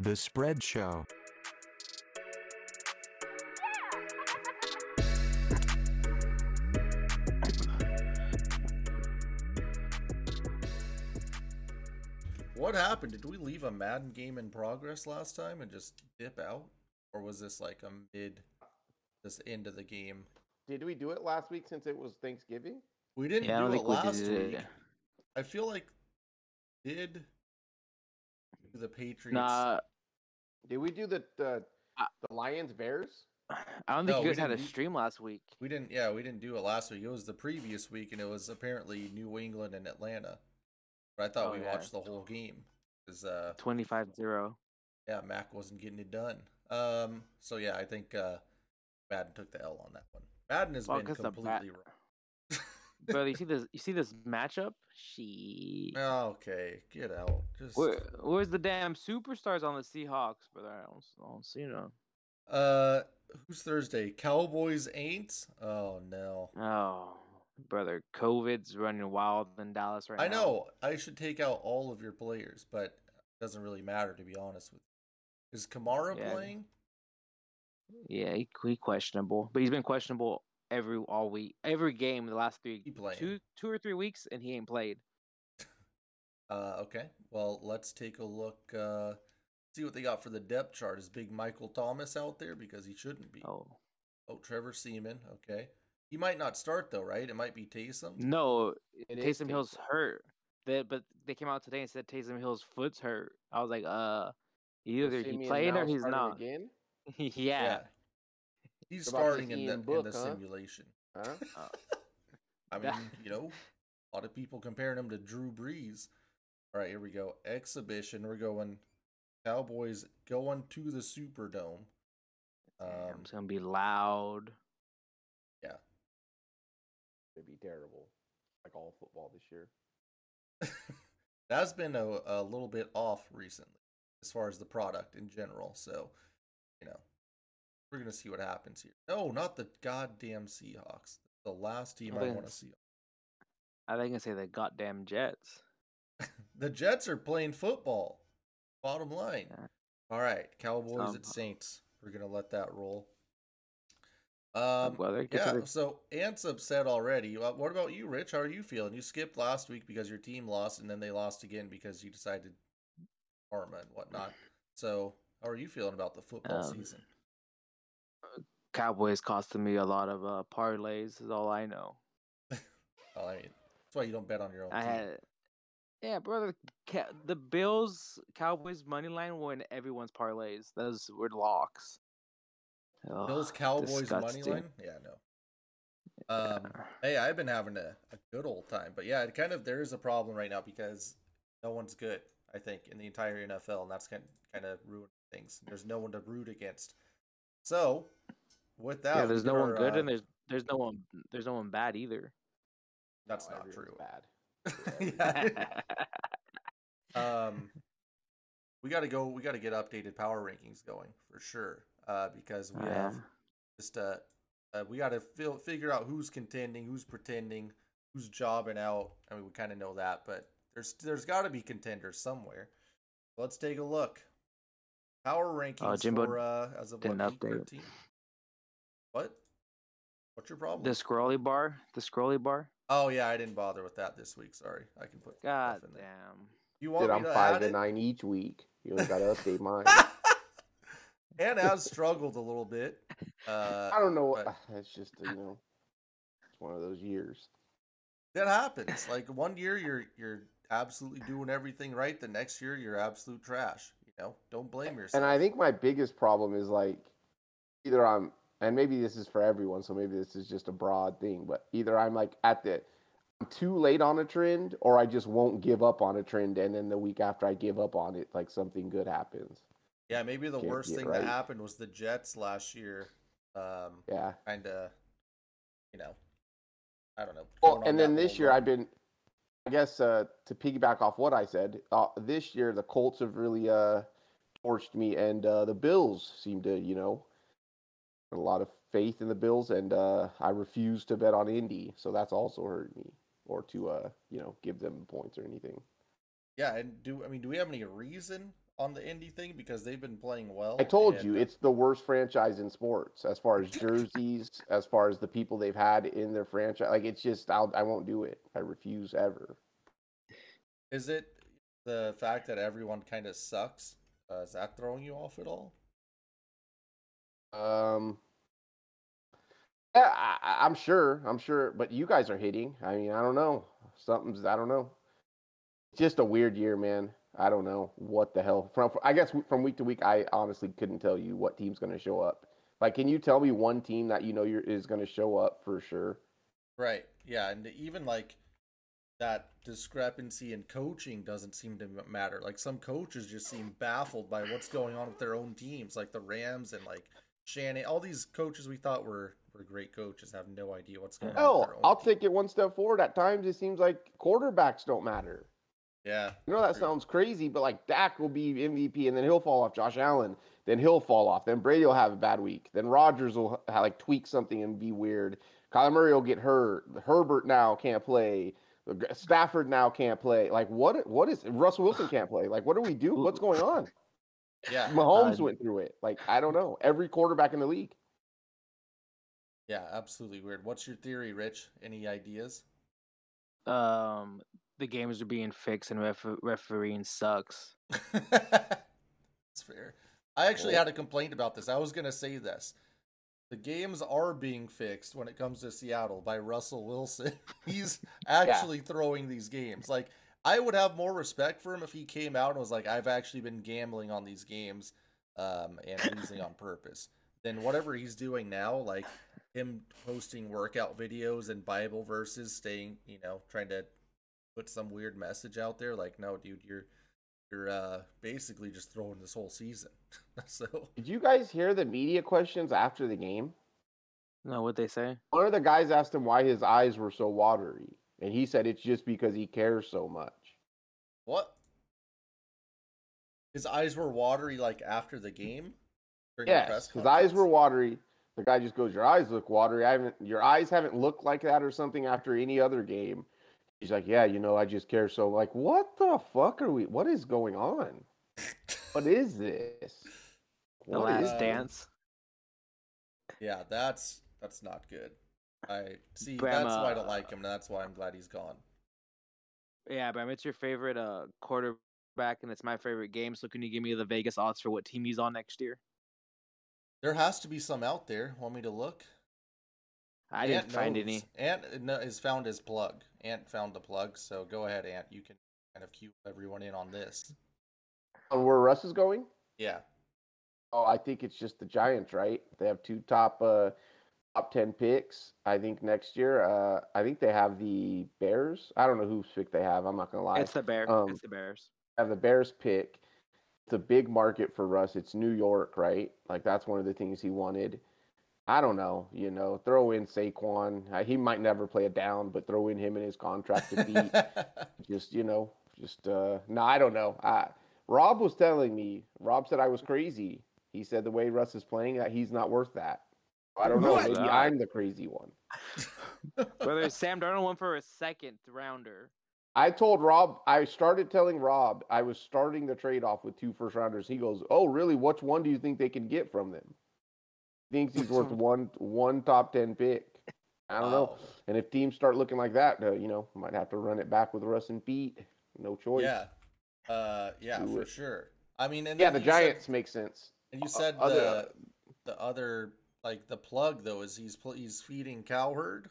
The Spread Show. What happened? Did we leave a Madden game in progress last time and just dip out? Or was this like a mid, this end of the game? Did we do it last week since it was Thanksgiving? We didn't Yeah, don't it think we last week. it. I feel like did the Patriots. Nah, Did we do the the, the Lions Bears? I don't think No, you we guys had a stream last week. We didn't. Yeah, we didn't do it last week. It was the previous week, and it was apparently New England and Atlanta. But I thought Oh, we yeah. watched the whole game because uh, 25-0. yeah, Mac wasn't getting it done. Um, so yeah, I think uh, Madden took the L on that one. Madden has Well, been 'cause the completely Ba- wrong. Brother, you see this? You see this matchup? She. okay, get out. Just Where, where's the damn superstars on the Seahawks, brother? I don't, I don't see them. uh, who's Thursday? Cowboys ain't. Oh no. Oh, brother, COVID's running wild in Dallas right I now. I know I should take out all of your players, but it doesn't really matter to be honest with you. Is Kamara Yeah. playing? Yeah, he, he questionable, but he's been questionable every all week, every game the last three, He playing. two, two or three weeks, and he ain't played. Uh, okay. Well, let's take a look. Uh, see what they got for the depth chart. Is Big Michael Thomas out there because he shouldn't be? Oh Oh, Trevor Siemian. Okay. He might not start though, right? It might be Taysom. no, It is Taysom Hill's hurt. They, but they came out today and said Taysom Hill's foot's hurt. I was like, uh, either he Siemian played or he's not. Again? yeah. He's What about this starting in the Book, in the huh? simulation. Huh? I mean, you know, a lot of people comparing him to Drew Brees. All right, here we go. Exhibition. We're going Cowboys going to the Superdome. Damn, Um, it's gonna be loud. yeah. It'd be terrible, like all football this year. That's been a, a little bit off recently as far as the product in general. So, you know, we're going to see what happens here. No, not the goddamn Seahawks. The last team I think want to see. I think I say the goddamn Jets. The Jets are playing football. Bottom line. Yeah. All right, Cowboys at Saints. We're going to let that roll. Um, get yeah, the- so Ant's upset already. Uh, What about you, Rich? How are you feeling? You skipped last week because your team lost, and then they lost again because you decided karma and whatnot. So, how are you feeling about the football Um, season? Cowboys costing me a lot of uh, parlays. Is all I know. Oh, I mean, that's why you don't bet on your own I team. had, yeah, brother. Ca- the Bills Cowboys money line won everyone's parlays. Those were locks. Ugh, Bills Cowboys money line? Yeah, no. Um, hey, I've been having a, a good old time, but yeah, it kind of there is a problem right now because no one's good. I think in the entire NFL, and that's kind kind of ruining things. There's no one to root against. So, with that, yeah, there's no did one good, uh, and there's there's no one there's no one bad either. that's No, not true. Bad. Yeah. um, we got to go. We got to get updated power rankings going for sure. Uh, because we Oh, have yeah. just uh, uh we got to feel figure out who's contending, who's pretending, who's jobbing out. I mean, we kind of know that, but there's there's got to be contenders somewhere. Let's take a look. Power rankings Uh, Jimbo for uh, as of what, update. 13? What? What's your problem? The scrolly bar, the scrolly bar. Oh yeah, I didn't bother with that this week. Sorry, I can put God stuff in there. damn. You want Dude, me I'm to five add and it? nine each week. You only got to update mine. and has struggled a little bit. Uh, I don't know. but- It's just you know, it's one of those years. that happens. Like one year you're you're absolutely doing everything right. The next year you're absolute trash. You know, don't blame yourself. And I think my biggest problem is like either I'm and maybe this is for everyone, so maybe this is just a broad thing, but either I'm like at the I'm too late on a trend or I just won't give up on a trend and then the week after I give up on it, like something good happens. yeah, maybe the Can't worst thing right. that happened was the Jets last year. Um, Yeah. kind of, you know, I don't know. Well, and then this year run. I've been, I guess, uh, to piggyback off what I said, uh, this year the Colts have really uh, torched me, and uh, the Bills seem to, you know, a lot of faith in the Bills, and uh, I refuse to bet on Indy, so that's also hurt me, or to, uh, you know, give them points or anything. Yeah, and do I mean do we have any reason on the Indy thing because they've been playing well. I told and- you it's the worst franchise in sports as far as jerseys, as far as the people they've had in their franchise. Like it's just I'll, I won't do it. I refuse ever. Is it the fact that everyone kind of sucks? Uh, is that throwing you off at all? Um, yeah, I, I'm sure. I'm sure. But you guys are hitting. I mean, I don't know. Something's. I don't know. It's just a weird year, man. I don't know what the hell. From I guess from week to week, I honestly couldn't tell you what team's going to show up. Like, can you tell me one team that you know you're, is going to show up for sure? Right. Yeah, and even like that discrepancy in coaching doesn't seem to matter. Like some coaches just seem baffled by what's going on with their own teams, like the Rams and like Shanahan. All these coaches we thought were were great coaches have no idea what's going on. Hell, with their own I'll team. take it one step forward. At times, it seems like quarterbacks don't matter. Yeah. You know that True. sounds crazy, but like Dak will be MVP, and then he'll fall off. Josh Allen, then he'll fall off. Then Brady will have a bad week. Then Rodgers will ha- like tweak something and be weird. Kyler Murray will get hurt. Herbert now can't play. Stafford now can't play. Like what? What is Russell Wilson can't play? Like what do we do? What's going on? Yeah. Mahomes Uh, went through it. Like I don't know. Every quarterback in the league. Yeah, absolutely weird. What's your theory, Rich? Any ideas? Um, the games are being fixed and ref- refereeing sucks. That's fair. I actually Cool. had a complaint about this. I was gonna say this. The games are being fixed when it comes to Seattle by Russell Wilson. He's actually throwing these games. Like I would have more respect for him if he came out and was like, "I've actually been gambling on these games, um, and losing on purpose." Then whatever he's doing now, like him posting workout videos and Bible verses, staying, you know, trying to put some weird message out there. Like, no, dude, you're you're uh, basically just throwing this whole season. so Did you guys hear the media questions after the game? No, what they say? One of the guys asked him why his eyes were so watery, and he said it's just because he cares so much. what? His eyes were watery like after the game. during Yes, press his eyes were watery. The guy just goes, "Your eyes look watery. I haven't. Your eyes haven't looked like that or something after any other game." He's like, "Yeah, you know, I just care so." Like, what the fuck are we? What is going on? What is this? The What Last is Dance. Yeah, that's that's not good. I see. Bram, that's why I don't uh, like him. and That's why I'm glad he's gone. Yeah, Bram, it's your favorite uh quarterback, and it's my favorite game. So can you give me the Vegas odds for what team he's on next year? There has to be some out there. Want me to look? I Ant didn't find any. Ant kn- has found his plug. Ant found the plug. So go ahead, Ant. You can kind of cue everyone in on this. on where Russ is going? Yeah. Oh, I think it's just the Giants, right? They have two top uh top ten picks. I think next year. Uh I think they have the Bears. I don't know whose pick they have. I'm not gonna lie. It's the Bears. um, it's the Bears. have the Bears pick. It's a big market for Russ. It's New York, right? Like that's one of the things he wanted. I don't know, you know, throw in Saquon. Uh, he might never play it down, but throw in him in his contract to beat. just you know, just uh no, I don't know. I, Rob was telling me. Rob said I was crazy. He said the way Russ is playing, that he's not worth that. I don't know. What? Maybe Uh, I'm the crazy one. Whether Sam Darnold went for a second rounder. I told Rob, I started telling Rob I was starting the trade off with two first rounders. He goes, "Oh, really? Which one do you think they can get from them?" Thinks he's worth one one top ten pick. I don't know. And if teams start looking like that, uh, you know, might have to run it back with Russ and Pete. No choice. Yeah. Uh, yeah, Do for it. sure. I mean, and Yeah, the you said- Giants make sense. and you uh, said other- the the other like the plug though is he's he's feeding Cowherd.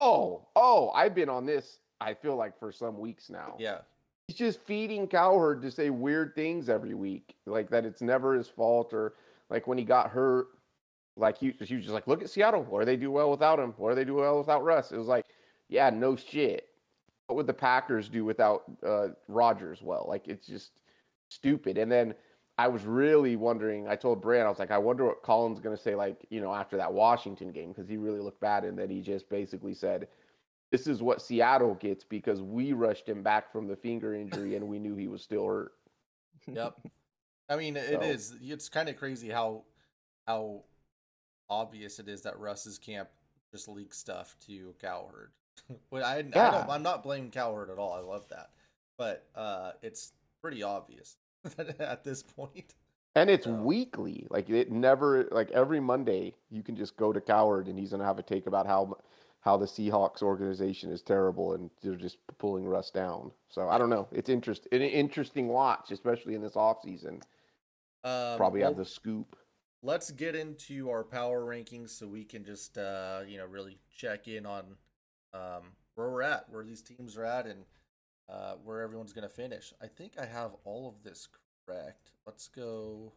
Oh, oh, I've been on this. I feel like for some weeks now. Yeah. he's just feeding Cowherd to say weird things every week, like that it's never his fault, or like when he got hurt, like he, he was just like, look at Seattle, do they do well without him? Do they do well without Russ? It was like, yeah, no shit. What would the Packers do without uh, Rodgers? Well, like it's just stupid. And then I was really wondering. I told Brand, I was like, I wonder what Colin's going to say, like you know, after that Washington game, because he really looked bad, and then he just basically said. This is what Seattle gets because we rushed him back from the finger injury and we knew he was still hurt. Yep. I mean, it So- is. It's kind of crazy how how obvious it is that Russ's camp just leaks stuff to Cowherd. but I, I Yeah. don't, I'm not blaming Cowherd at all. I love that, but uh, it's pretty obvious. at this point. And it's So- weekly. Like it never like every Monday you can just go to Cowherd and he's gonna have a take about how how the Seahawks organization is terrible and they're just pulling Russ down. So I don't know. It's interest an interesting watch, especially in this offseason. Um, Probably have well, the scoop. let's get into our power rankings so we can just uh, you know really check in on um, where we're at, where these teams are at, and uh, where everyone's going to finish. I think I have all of this correct. Let's go.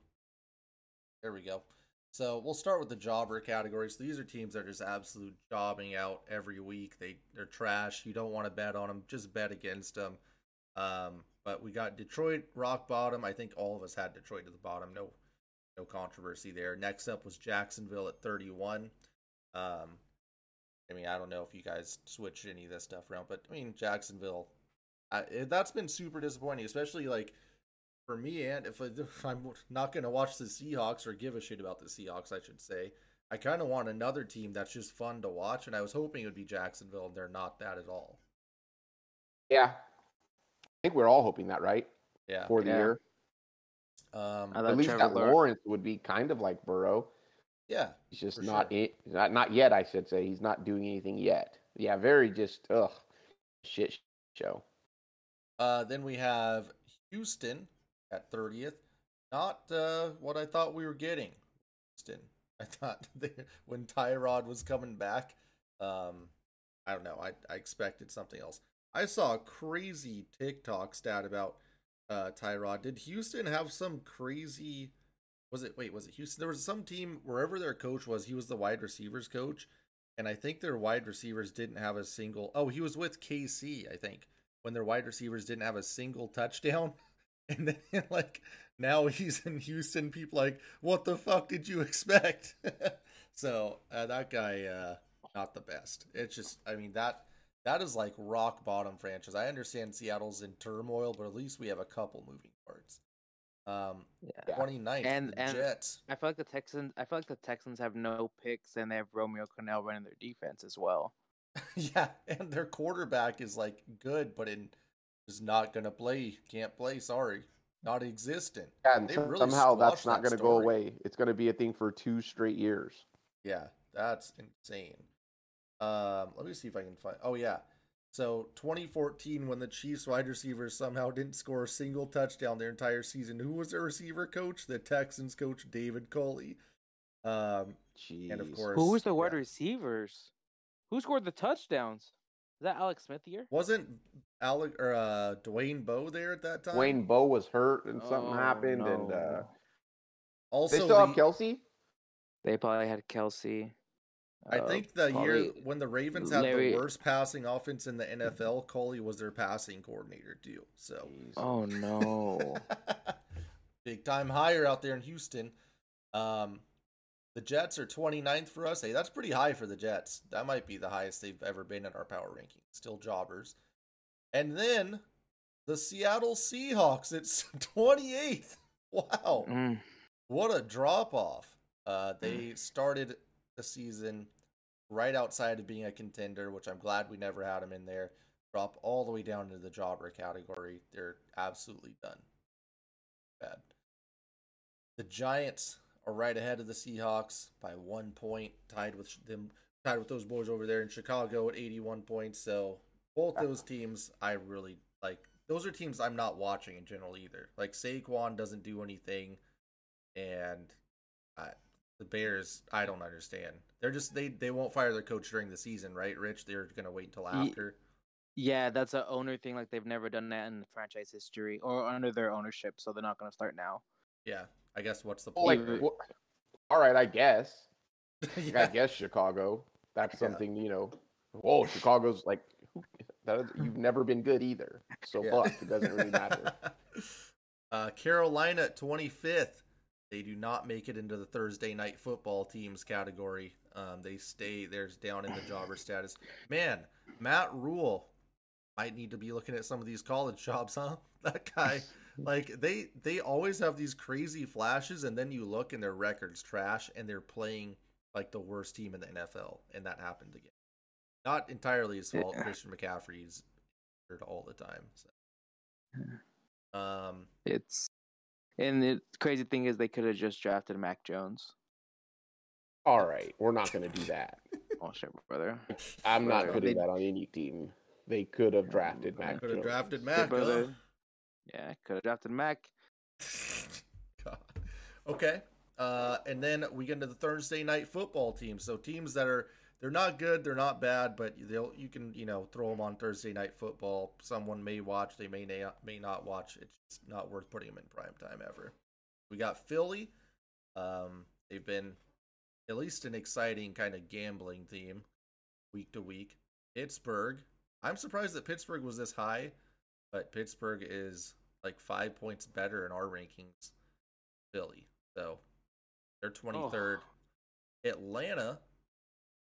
There we go. So we'll start with the jobber category. So these are teams that are just absolute jobbing out every week. They they're trash. You don't want to bet on them. Just bet against them. Um, but we got Detroit rock bottom. I think all of us had Detroit at the bottom. No no controversy there. Next up was Jacksonville at 31. Um, I mean, I don't know if you guys switched any of this stuff around, but I mean, Jacksonville, I, that's been super disappointing, especially like for me. And if, I, if I'm not going to watch the Seahawks or give a shit about the Seahawks, I should say, I kind of want another team that's just fun to watch. And I was hoping it would be Jacksonville, and they're not that at all. Yeah. I think we're all hoping that, right? Yeah. For the Yeah. year. Um, At least Trevor that Lawrence- Lawrence would be kind of like Burrow. yeah. He's just not sure. it not not yet, I should say. He's not doing anything yet. Yeah, very just ugh shit show. Uh, then we have Houston at 30th. Not uh, what I thought we were getting. Houston. I thought they, when Tyrod was coming back, um, I don't know. I, I expected something else. I saw a crazy TikTok stat about uh, Tyrod. Did Houston have some crazy? Was it wait? Was it Houston? There was some team wherever their coach was. He was the wide receivers coach, and I think their wide receivers didn't have a single. Oh, he was with KC. I think when their wide receivers didn't have a single touchdown. And then like now he's in Houston, people like, what the fuck did you expect? so uh, that guy, uh, not the best. It's just, I mean that that is like rock bottom franchise. I understand Seattle's in turmoil, but at least we have a couple moving parts. Um, Yeah. 29th, And- the and- Jets. I feel like the Texans. I feel like the Texans have no picks, and they have Romeo Crennel running their defense as well. yeah, and their quarterback is like good, but in is not gonna play. Can't play. Sorry, not existent. Yeah, and They some- really somehow that's not that going to go away. It's going to be a thing for two straight years. Yeah, that's insane. Um, let me see if I can find. Oh yeah, so 2014 when the Chiefs wide receivers somehow didn't score a single touchdown their entire season. Who was their receiver coach? The Texans coach David Culley. Um, Jeez. and of course, Who was the wide yeah. receivers? Who scored the touchdowns? Is that Alex Smith year? wasn't Alec or uh, Dwayne Bowe there at that time? Dwayne Bowe was hurt and something Oh, happened, and uh, no. Also, they still have Kelce. They probably had Kelce. I Uh, think the year when the Ravens had Larry- the worst passing offense in the NFL, Culley was their passing coordinator too. So Jeez. Oh no! big time hire out there in Houston. Um, the Jets are 29th for us. Hey, that's pretty high for the Jets. That might be the highest they've ever been in our power ranking. Still jobbers. And then the Seattle Seahawks. It's 28th. Wow. Mm. What a drop off. Uh, they started the season right outside of being a contender, which I'm glad we never had them in there. Drop all the way down into the jobber category. They're absolutely done. Bad. The Giants are right ahead of the Seahawks by one point, tied with them, tied with those boys over there in Chicago at 81 points. So both those uh-huh. teams, I really like. Those are teams I'm not watching in general either. Like Saquon doesn't do anything, and I, the Bears, I don't understand. They're just they they won't fire their coach during the season, right? Rich, they're gonna wait until after. Yeah, that's a owner thing. Like they've never done that in franchise history or under their ownership, so they're not to start now. Yeah, I guess what's the Well, like, point? all right, I guess. Like, I guess Chicago. That's Yeah. something you know. Whoa, Chicago's like that. is- You've never been good either. So Yeah. fuck. It doesn't really matter. uh, Carolina 25th. They do not make it into the Thursday night football teams category. Um, they stay there's down in the jobber status. Man, Matt Rhule might need to be looking at some of these college jobs, huh? That guy, like they they always have these crazy flashes, and then you look and their records trash, and they're playing like the worst team in the NFL, and that happened again. Not entirely his fault. Yeah. Christian McCaffrey's hurt all the time. So. Um, It's And the crazy thing is, they could have just drafted Mac Jones. All right, we're not going to do that. Oh shit, brother. I'm not putting they- that on any team. They could have drafted Mac Could have drafted Mac. huh? brother. Yeah, could have drafted Mac. God. Okay. Uh, and then we get into the Thursday night football teams. So teams that are they're not good, they're not bad, but they'll you can you know throw them on Thursday night football. Someone may watch, they may na- may not watch. It's not worth putting them in prime time ever. We got Philly. Um, they've been at least an exciting kind of gambling theme week to week. Pittsburgh. I'm surprised that Pittsburgh was this high, but Pittsburgh is like five points better in our rankings. Philly. So they're 23rd. Atlanta,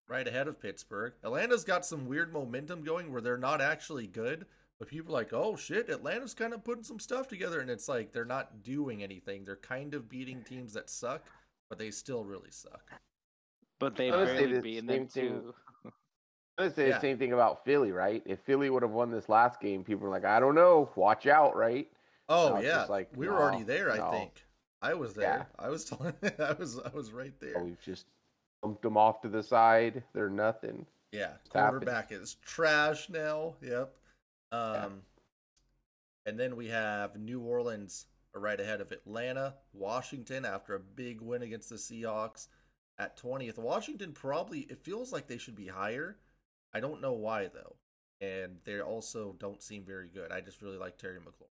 right ahead of Pittsburgh. Atlanta's got some weird momentum going where they're not actually good, but people are like, oh shit, Atlanta's kind of putting some stuff together. And it's like they're not doing anything. They're kind of beating teams that suck, but they still really suck. But they I would say barely the beaten them same too. Gonna say Yeah. the same thing about Philly, right? If Philly would have won this last game, people were like, I don't know, watch out, right? Oh yeah, like, we were no, already there. I think I was there. I was telling. I was. I was right there. Oh, we've just bumped them off to the side. They're nothing. Yeah, happened. quarterback is trash now. Yep. Um, and then we have New Orleans right ahead of Atlanta, Washington after a big win against the Seahawks at twentieth. Washington probably it feels like they should be higher. I don't know why though, and they also don't seem very good. I just really like Terry McLaurin.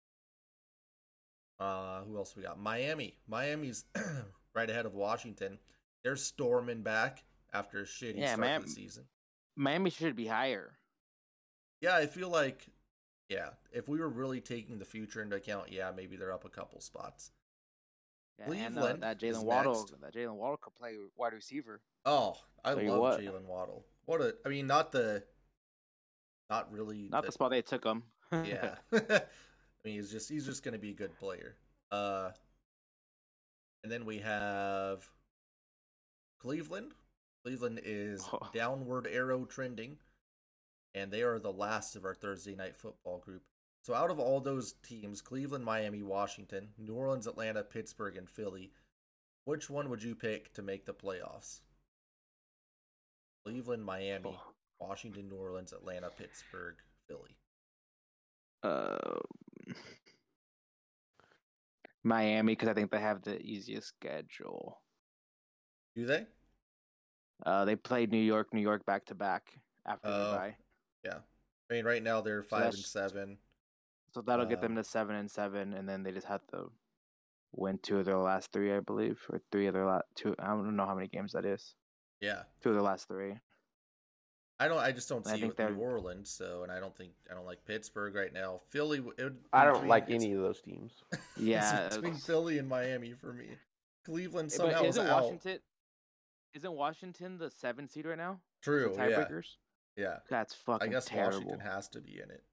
Uh, who else we got? Miami. Miami's right ahead of Washington. They're storming back after a shitty Yeah, start Miami- to the season. Miami should be higher. Yeah, I feel like, yeah, if we were really taking the future into account, yeah, maybe they're up a couple spots. Yeah, and, uh, Cleveland that Jalen Waddle, next. that Jalen Waddle could play wide receiver. Oh, I love. Jalen Waddle. What a, I mean, not the, not really, Not the spot they took him. yeah. I mean, he's just he's just gonna be a good player. Uh, and then we have Cleveland. Cleveland is Oh. downward arrow trending, and they are the last of our Thursday night football group. So out of all those teams, Cleveland, Miami, Washington, New Orleans, Atlanta, Pittsburgh, and Philly, which one would you pick to make the playoffs? Cleveland, Miami, Oh. Washington, New Orleans, Atlanta, Pittsburgh, Philly. Uh, Miami, because I think they have the easiest schedule. Do they? Uh, they played New York, New York back to back after Oh. the bye, Yeah, I mean, right now they're So five and seven. so that'll get them Um, to seven and seven, and then they just have to win two of their last three, I believe, or three of their last two. I don't know how many games that is. Yeah, Two of their last three. I don't. I just don't I see it think with New they're- Orleans. So, and I don't think I don't like Pittsburgh right now. Philly. w- It would I don't like any of those teams. Yeah, it's between it's- Philly and Miami for me. Cleveland Eh, somehow but is isn't out. Washington? Isn't Washington the seven seed right now? True. The Yeah. tiebreakers. Yeah. That's I guess terrible. Washington has to be in it.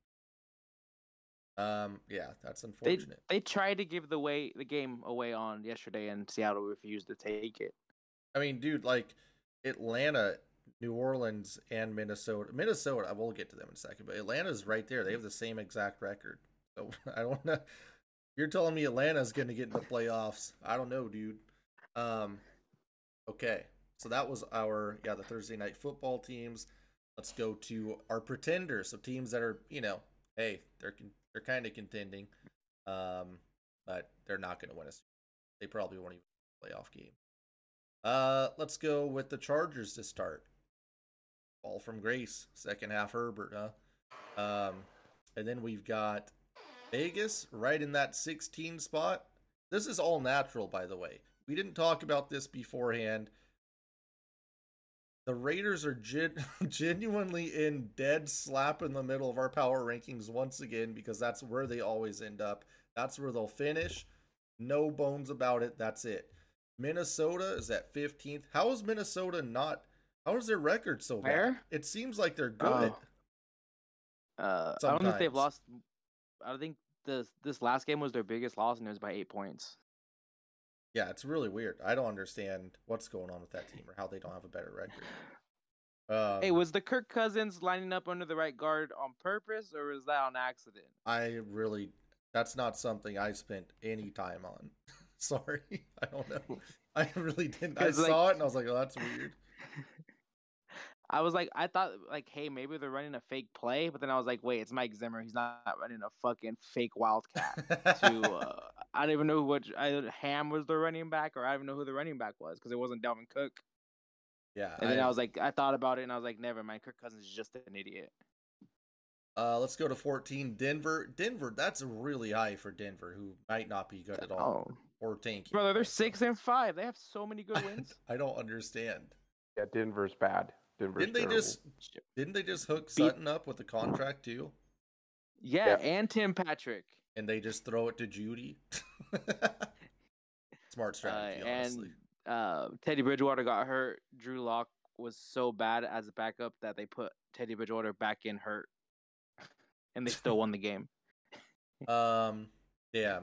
Um. Yeah, that's They unfortunate. they tried to give the way the game away on yesterday, and Seattle refused to take it. I mean, dude, like Atlanta, New Orleans, and Minnesota. Minnesota, I will get to them in a second, but Atlanta's right there. They have the same exact record. So I don't know. You're telling me Atlanta's going to get in the playoffs? I don't know, dude. Um, okay, so that was our yeah the Thursday night football teams. Let's go to our pretenders. So teams that are you know, hey, they're they're kind of contending, um, but they're not going to win us. They probably won't even playoff game. Uh, let's go with the Chargers to start. All from grace, second half Herbert, huh? Um, and then we've got Vegas right in that 16 spot. This is all natural, by the way. We didn't talk about this beforehand. The Raiders are gen- genuinely in dead slap in the middle of our power rankings once again because that's where they always end up. That's where they'll finish. No bones about it. That's it. Minnesota is at 15th. How is Minnesota not? How is their record so bad? Where? It seems like they're good. Oh. Uh, I don't think they've lost. I don't think this this last game was their biggest loss, and it was by eight points. Yeah, it's really weird. I don't understand what's going on with that team or how they don't have a better record. Um, hey, was the Kirk Cousins lining up under the right guard on purpose, or was that on accident? I really that's not something I spent any time on. Sorry, I don't know. I really didn't. I 'Cause, like- saw it and I was like, "Oh, that's weird." I was like, I thought like, hey, maybe they're running a fake play, but then I was like, wait, it's Mike Zimmer. He's not running a fucking fake wildcat. to uh, I don't even know which either Ham was the running back or I don't even know who the running back was because it wasn't Dalvin Cook. yeah, And then I, was like, I thought about it and I was like, never mind. Kirk Cousins is just an idiot. Uh, let's go to 14. Denver. Denver, that's really high for Denver, who might not be good at all. Oh, Or tanky. brother, they're six and five. They have so many good wins. I don't understand. Yeah, Denver's bad. Denver's Didn't they terrible. just didn't they just hook Beat- Sutton up with a contract too? yeah, Yep. and Tim Patrick. And they just throw it to Jeudy? Smart Uh, strategy, and honestly. uh, Teddy Bridgewater got hurt. Drew Lock was so bad as a backup that they put Teddy Bridgewater back in hurt, and they still won the game. Um, yeah.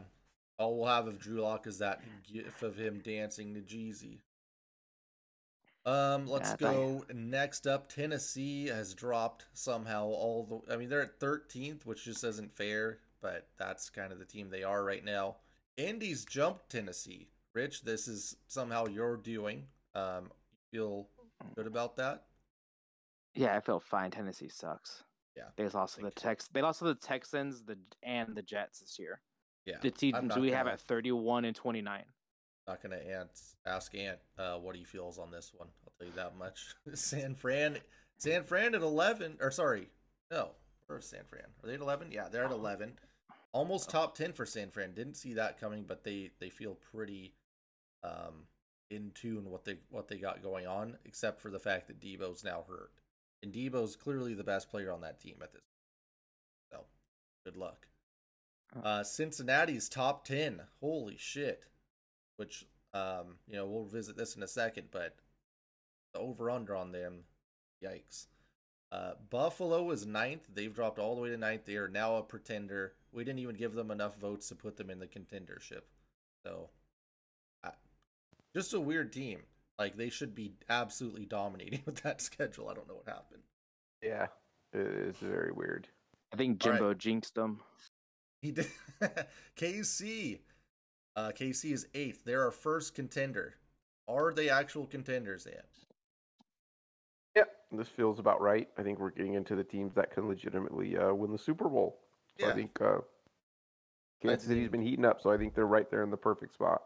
All we'll have of Drew Lock is that gif of him dancing to Jeezy. Um, let's Yeah, go next up. Tennessee has dropped somehow all the. I mean, they're at 13th, which just isn't fair, but that's kind of the team they are right now. Indy's jumped Tennessee. Rich, this is somehow your doing. Um, you feel good about that? Yeah, I feel fine. Tennessee sucks. Yeah, They lost to the Tex. They lost to the Texans, the and the Jets this year. Yeah. The teams we have gonna- at thirty-one and twenty-nine. Not gonna ask, ask Ant uh, what he feels on this one. I'll tell you that much. San Fran, San Fran at eleven, or sorry, no, where's San Fran? Are they at eleven? Yeah, they're at eleven. Almost top ten for San Fran. Didn't see that coming, but they they feel pretty um in tune what they what they got going on, except for the fact that Deebo's now hurt, and Deebo's clearly the best player on that team at this. So, good luck. Uh, Cincinnati's top ten. Holy shit! Which um, you know, we'll visit this in a second, but the over under on them, yikes. Uh, Buffalo is ninth. They've dropped all the way to ninth. They are now a pretender. We didn't even give them enough votes to put them in the contendership. So, I, just a weird team. Like they should be absolutely dominating with that schedule. I don't know what happened. Yeah, it is very weird. I think All right. Jimbo jinxed them. He did. KC. Uh, KC is eighth. They're our first contender. Are they actual contenders yet? Yep, this feels about right. I think we're getting into the teams that can legitimately uh, win the Super Bowl. So Yeah. I think uh, Kansas City's been heating up, so I think they're right there in the perfect spot.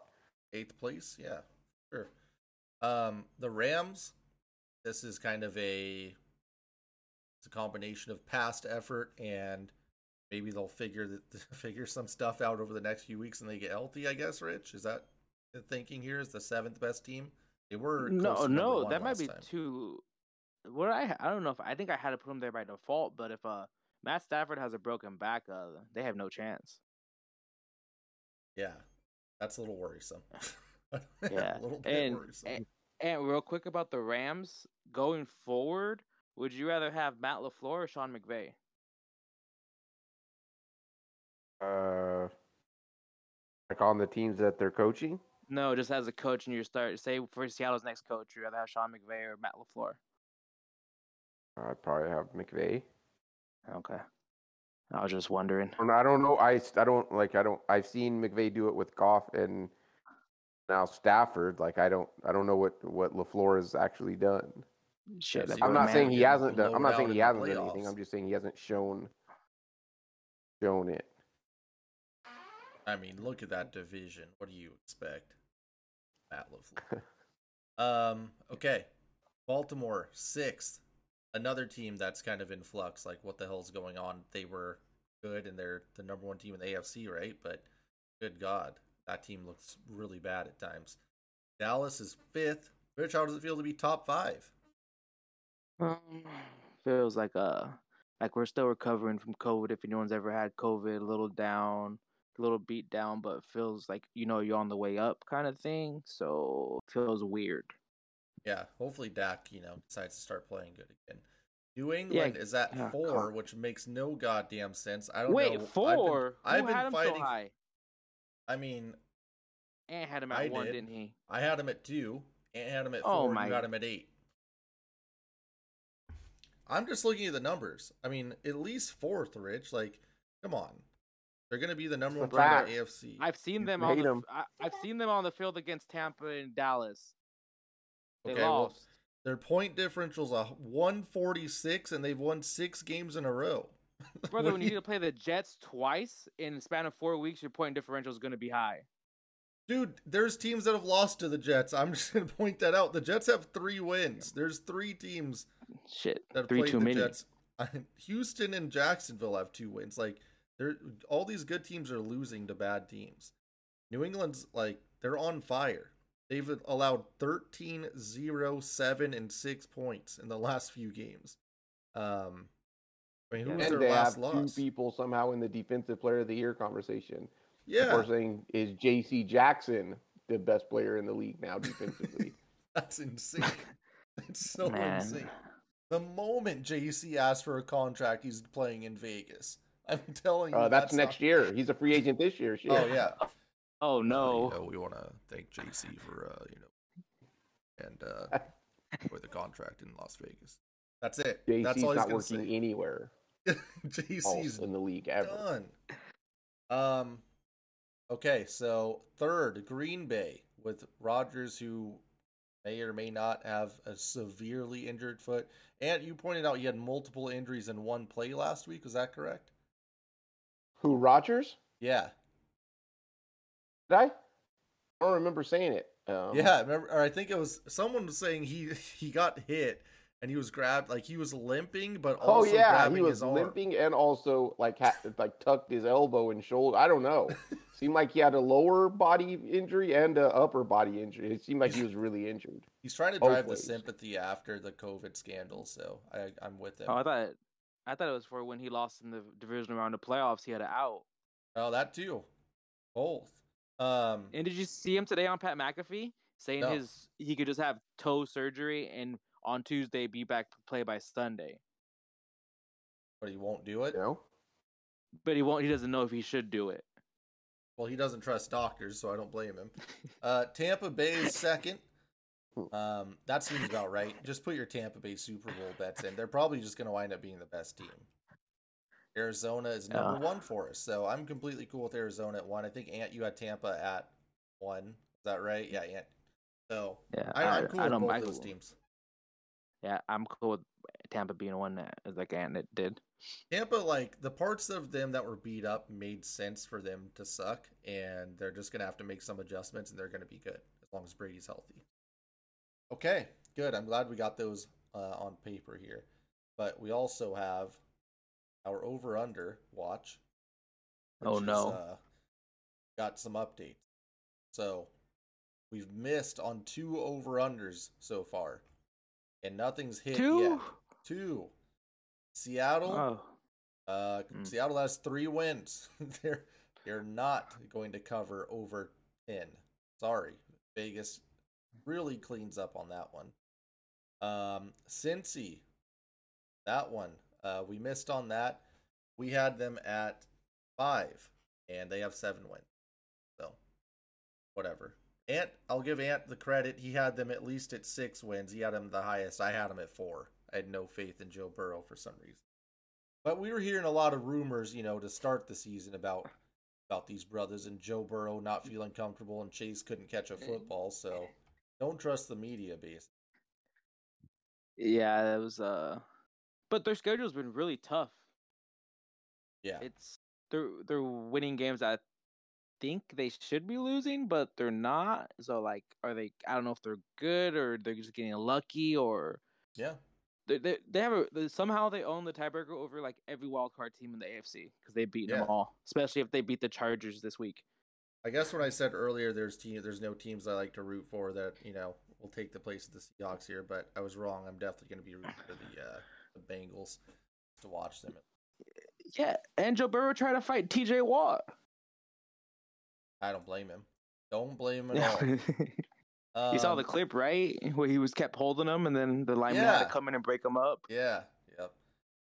Eighth place? Yeah, sure. Um, the Rams. This is kind of a. It's a combination of past effort and maybe they'll figure that figure some stuff out over the next few weeks and they get healthy. I guess. Rich, is that the thinking here? Is the seventh best team? They were No, no, that might be time. too. What I I don't know if I think I had to put them there by default, but if uh Matt Stafford has a broken back, uh, they have no chance. Yeah, that's a little worrisome. Yeah, a little bit and- worrisome. and- And real quick about the Rams going forward, would you rather have Matt LaFleur or Sean McVay? Uh, like on the teams that they're coaching. No, just as a coach, and you start say for Seattle's next coach, you rather have Sean McVay or Matt LaFleur. I'd probably have McVay. Okay, I was just wondering. I don't know. I, I don't like. I don't. I've seen McVay do it with Goff and now Stafford. Like I don't. I don't know what what LaFleur has actually done. Shit, Yeah, that so I'm not saying he hasn't done. I'm not saying he hasn't done anything. I'm just saying he hasn't shown shown it. I mean, look at that division. What do you expect? Matt LaFleur. um, okay. Baltimore, sixth. Another team that's kind of in flux. Like, what the hell's going on? They were good and they're the number one team in the AFC, right? But good God, that team looks really bad at times. Dallas is fifth. Rich, how does it feel to be top five? Um, feels like uh like we're still recovering from COVID. If anyone's ever had COVID, a little down, a little beat down, but feels like you know you're on the way up kind of thing. So feels weird. Yeah, hopefully Dak, you know, decides to start playing good again. New England is at yeah, four, come- which makes no goddamn sense. I don't Wait, know. I've been- four? I've been, had him fighting. so high? I mean, Ant had him at I one, did. did. not he? I had him at two, and had him at Oh four, my- you had him at eight. I'm just looking at the numbers. I mean, at least fourth, Rich. Like, come on. They're going to be the number one a team in the AFC. I've seen You them hate on the, 'em. I, I've seen them on the field against Tampa and Dallas. They Okay, well, lost. Their point differential's a 146, and they've won six games in a row. Brother, when you need to play the Jets twice in the span of four weeks, your point differential is going to be high. Dude, there's teams that have lost to the Jets. I'm just going to point that out. The Jets have three wins. There's three teams Shit, that have three played too the many. Jets. Houston and Jacksonville have two wins. Like, they're all these good teams are losing to bad teams. New England's like they're on fire. They've allowed 13, 0, 7, and 6 points in the last few games. Um, I mean, who was And their they last have loss? two people somehow in the defensive player of the year conversation. Yeah, We're saying is J.C. Jackson the best player in the league now defensively? that's insane. It's so Man. insane. The moment JC asked for a contract, he's playing in Vegas. I'm telling you, uh, that's, next not- year. He's a free agent this year. Shit. Oh yeah. Oh Uh, no. you know, we want to thank JC for uh, you know, and uh, for the contract in Las Vegas. That's it. That's JC's all he's not working say. anywhere JC's else in the league ever. done. Um. Okay, so third, Green Bay with Rodgers, who may or may not have a severely injured foot. And you pointed out he had multiple injuries in one play last week. Was that correct? Who Rodgers? Yeah. Did I? I don't remember saying it. Um, yeah, I remember, or I think it was someone was saying he he got hit and he was grabbed like he was limping, but Oh yeah, grabbing he was limping and also like ha- like tucked his elbow and shoulder. I don't know. seemed like he had a lower body injury and a upper body injury. It seemed like he was really injured. He's trying to both drive the ways. sympathy after the COVID scandal, so I I'm with him. Oh, I thought I thought it was for when he lost in the divisional round of playoffs. He had an out. Oh, that too. Both. Um, And did you see him today on Pat McAfee saying No. his he could just have toe surgery and on Tuesday be back to play by Sunday, but he won't do it. No. but he won't. He doesn't know if he should do it. Well, he doesn't trust doctors, so I don't blame him. Uh, Tampa Bay is second. Um, that seems about right. Just put your Tampa Bay Super Bowl bets in. They're probably just going to wind up being the best team. Arizona is number Yeah. one for us, so I'm completely cool with Arizona at one. I think Ant, you had Tampa at one. Is that right? Yeah, Ant. So Yeah, I, I'm cool with don't- both I- those teams. Yeah, I'm cool with Tampa being one that like Ant did. Tampa, like the parts of them that were beat up, made sense for them to suck, and they're just gonna have to make some adjustments, and they're gonna be good as long as Brady's healthy. Okay, good. I'm glad we got those uh, on paper here, but we also have our over under watch. Oh, which is, no. uh, got some updates. So we've missed on two over unders so far, and nothing's hit Two. yet. Two. Seattle. Oh, Uh, Mm. Seattle has three wins. they're they're not going to cover over ten. Sorry, Vegas really cleans up on that one. Um, Cincy, that one uh, we missed on that. We had them at five, and they have seven wins. So, whatever. Ant, I'll give Ant the credit. He had them at least at six wins. He had them the highest. I had them at four. I had no faith in Joe Burrow for some reason. But we were hearing a lot of rumors, you know, to start the season about about these brothers and Joe Burrow not feeling comfortable and Chase couldn't catch a football. So don't trust the media base. yeah, that was uh, but their schedule's been really tough. Yeah. It's they're they're winning games that I think they should be losing, but they're not. So like, are they? I don't know if they're good or they're just getting lucky or Yeah. they they, they have a they, somehow they own the tiebreaker over like every wild card team in the AFC because they beat Yeah. them all, especially if they beat the Chargers this week. I guess what I said earlier, there's team, there's no teams I like to root for that you know will take the place of the Seahawks here, but I was wrong. I'm definitely going to be rooting for the uh, the Bengals to watch them. Yeah, and Joe Burrow tried to fight T.J. Watt. I don't blame him. Don't blame him at all. you saw the Um, clip, right? Where he was kept holding him, and then the lineman had to come in and break him up. Yeah.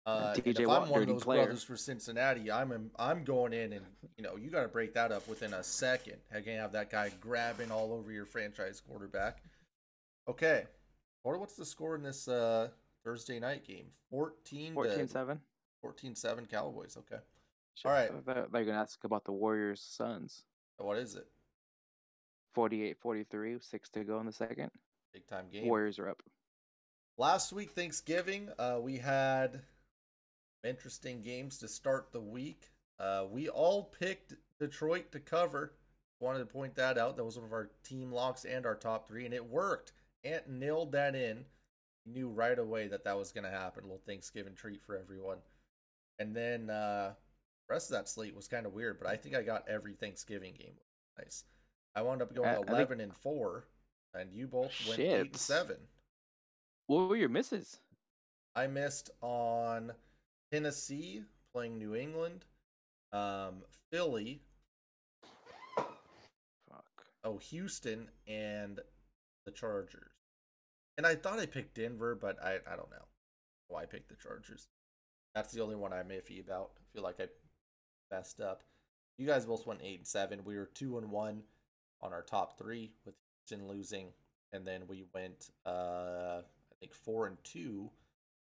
Uh, and TJ if Watt, I'm one of those player. brothers for Cincinnati, I'm I'm going in and you know you got to break that up within a second. I can't have that guy grabbing all over your franchise quarterback. Okay, or what's the score in this uh, Thursday night game? 14 to 14-7. 14-7 Cowboys. Okay. Shit, All right. They're, they're gonna ask about the Warriors Suns. What is it? 48-43, six to go in the second. Big time game. Warriors are up. Last week, Thanksgiving, uh, we had interesting games to start the week. Uh, we all picked Detroit to cover. Wanted to point that out. That was one of our team locks and our top three, and it worked. Ant nailed that in. Knew right away that that was going to happen. A little Thanksgiving treat for everyone. And then uh, rest of that slate was kind of weird, but I think I got every Thanksgiving game. Nice. I wound up going I- I think- eleven and four, and you both went eight and seven. What were your misses? I missed on Tennessee playing New England, um, Philly, Fuck. oh Houston, and the Chargers. And I thought I picked Denver, but I I don't know why I picked the Chargers. That's the only one I'm iffy about. I feel like I messed up. You guys both went eight and seven. We were two and one on our top three with Houston losing, and then we went uh I think four and two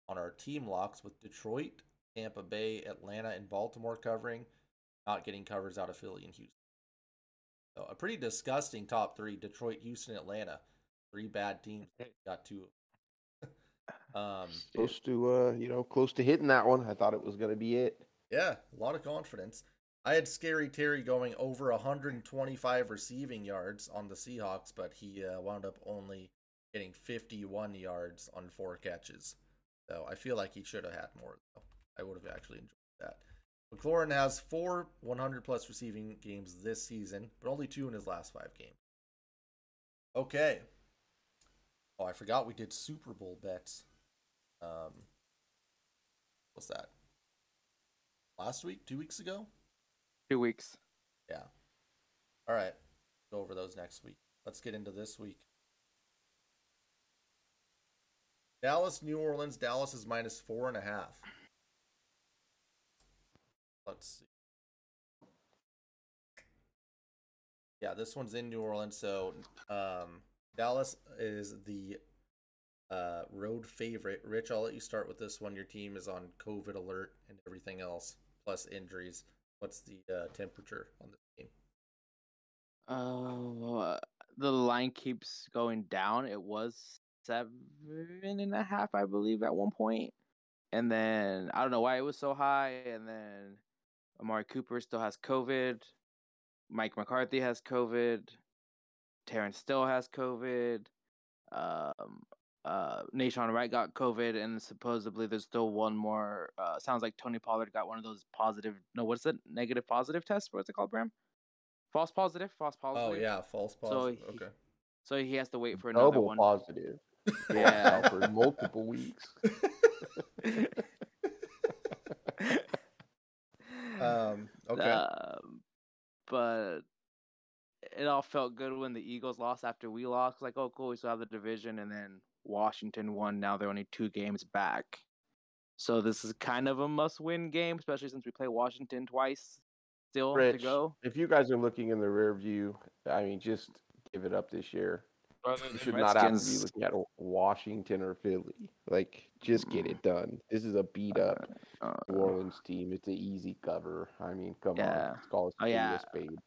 on our team locks with Detroit, Tampa Bay, Atlanta, and Baltimore covering, not getting covers out of Philly and Houston. So a pretty disgusting top three: Detroit, Houston, Atlanta. Three bad teams. Got two. um, Close to uh, you know, close to hitting that one. I thought it was gonna be it. yeah, a lot of confidence. I had Scary Terry going over 125 receiving yards on the Seahawks, but he uh, wound up only getting 51 yards on four catches. So I feel like he should have had more. Though. I would have actually enjoyed that. McLaurin has four 100 plus receiving games this season, but only two in his last five games. Okay. Oh, I forgot we did Super Bowl bets. Um, what's that? Last week, two weeks ago. Two weeks. Yeah. All right. Go over those next week. Let's get into this week. Dallas, New Orleans. Dallas is minus four and a half. Let's see. Yeah, this one's in New Orleans. So um, Dallas is the uh, road favorite. Rich, I'll let you start with this one. Your team is on COVID alert and everything else, plus injuries. What's the uh, temperature on the game? Uh, the line keeps going down. It was seven and a half, I believe, at one point, and then I don't know why it was so high. And then Amari Cooper still has COVID. Mike McCarthy has COVID. Terrence still has COVID. Um, uh, Nahshon Wright got COVID, and supposedly there's still one more. Uh, sounds like Tony Pollard got one of those positive. No, what's it? Negative positive test? What's it called, Bram? False positive. False positive. Oh yeah, false So positive. he- okay. So he has to wait for another Double one. positive. Yeah. for multiple weeks. um. Okay. Um, but it all felt good when the Eagles lost after we lost. Like, oh, cool, we still have the division, and then Washington won. Now they're only two games back. So this is kind of a must-win game, especially since we play Washington twice still Rich, to go. if you guys are looking in the rear view, I mean, just give it up this year. You should not have to be looking at Washington or Philly. Like, just get it done. This is a beat up Uh, New Orleans team. It's an easy cover. I mean, come Yeah. on. Let's call a Oh, spade yeah. a spade.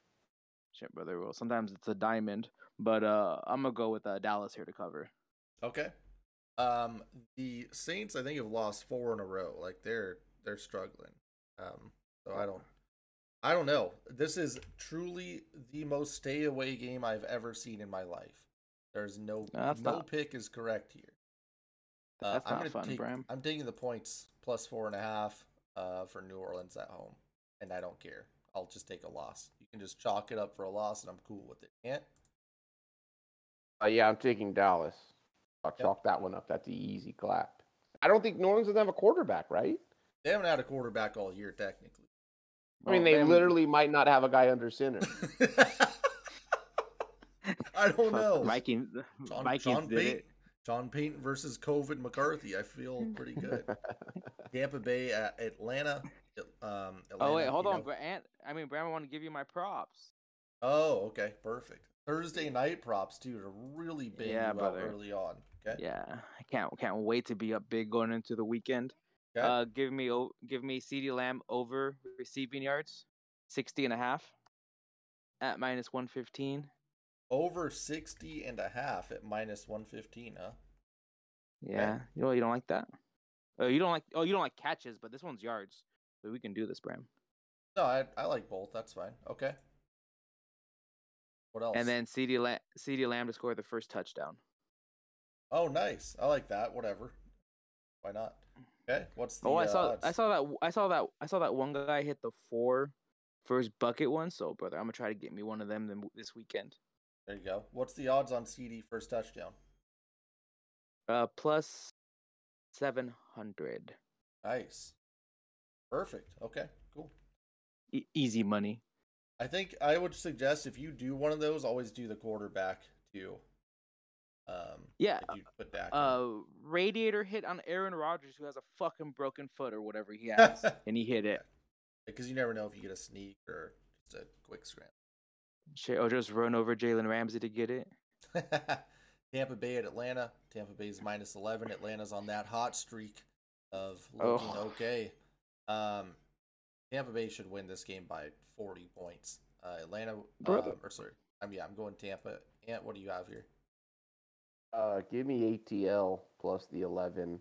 shit, brother. Well, sometimes it's a diamond, but uh, I'm gonna go with uh, Dallas here to cover. Okay. Um, the Saints, I think, have lost four in a row. Like they're they're struggling. Um, so I don't, I don't know. This is truly the most stay away game I've ever seen in my life. There's no No, that's no not- pick is correct here. Uh, That's I'm not fun, take, Bram. I'm taking the points plus four and a half uh, for New Orleans at home, and I don't care. I'll just take a loss. You can just chalk it up for a loss, and I'm cool with it. Can't? Uh, yeah, I'm taking Dallas. I'll Yep. chalk that one up. That's the easy clap. I don't think New Orleans doesn't have a quarterback, right? They haven't had a quarterback all year, technically. I mean, Well, they them- literally might not have a guy under center. I don't Fuck, know. Viking, John, Vikings John did Payton, it. John Payton versus COVID McCarthy. I feel pretty good. Tampa Bay at Atlanta. Um, Atlanta Oh wait, hold you on, know- but Ant, I mean, Bram, I want to give you my props. Oh, okay, perfect. Thursday night props too to really bang Yeah, you brother. out early on. Okay. Yeah, I can't can't wait to be up big going into the weekend. Okay. Uh, give me o- give me CeeDee Lamb over receiving yards, 60 and a half at minus 115. Over 60 and a half at minus 115, huh? Yeah, you know you don't like that. Oh, you don't like. Oh, you don't like catches, but this one's yards. So we can do this, Bram. No, I, I like both. That's fine. Okay. What else? And then CeeDee Lamb, CeeDee Lamb to score the first touchdown. Oh, nice. I like that. Whatever. Why not? Okay. What's the Oh, I uh, saw I saw that I saw that I saw that one guy hit the four first bucket one. So, brother, I'm gonna try to get me one of them this weekend. There you go. What's the odds on CeeDee first touchdown? Uh, plus seven hundred. Nice. Perfect. Okay. Cool. E- easy money. I think I would suggest if you do one of those, always do the quarterback too. Um, Yeah. you put Dak. Uh, radiator hit on Aaron Rodgers, who has a fucking broken foot or whatever he has, and he hit it. because you never know if you get a sneak or just a quick scram. Shit, or just run over Jalen Ramsey to get it. Tampa Bay at Atlanta. Tampa Bay's minus eleven. Atlanta's on that hot streak of looking Oh. okay. Um, Tampa Bay should win this game by forty points. Uh, Atlanta, Brother. uh, or sorry, I mean, yeah, I'm going Tampa. Ant, what do you have here? Uh, give me ATL plus the 11.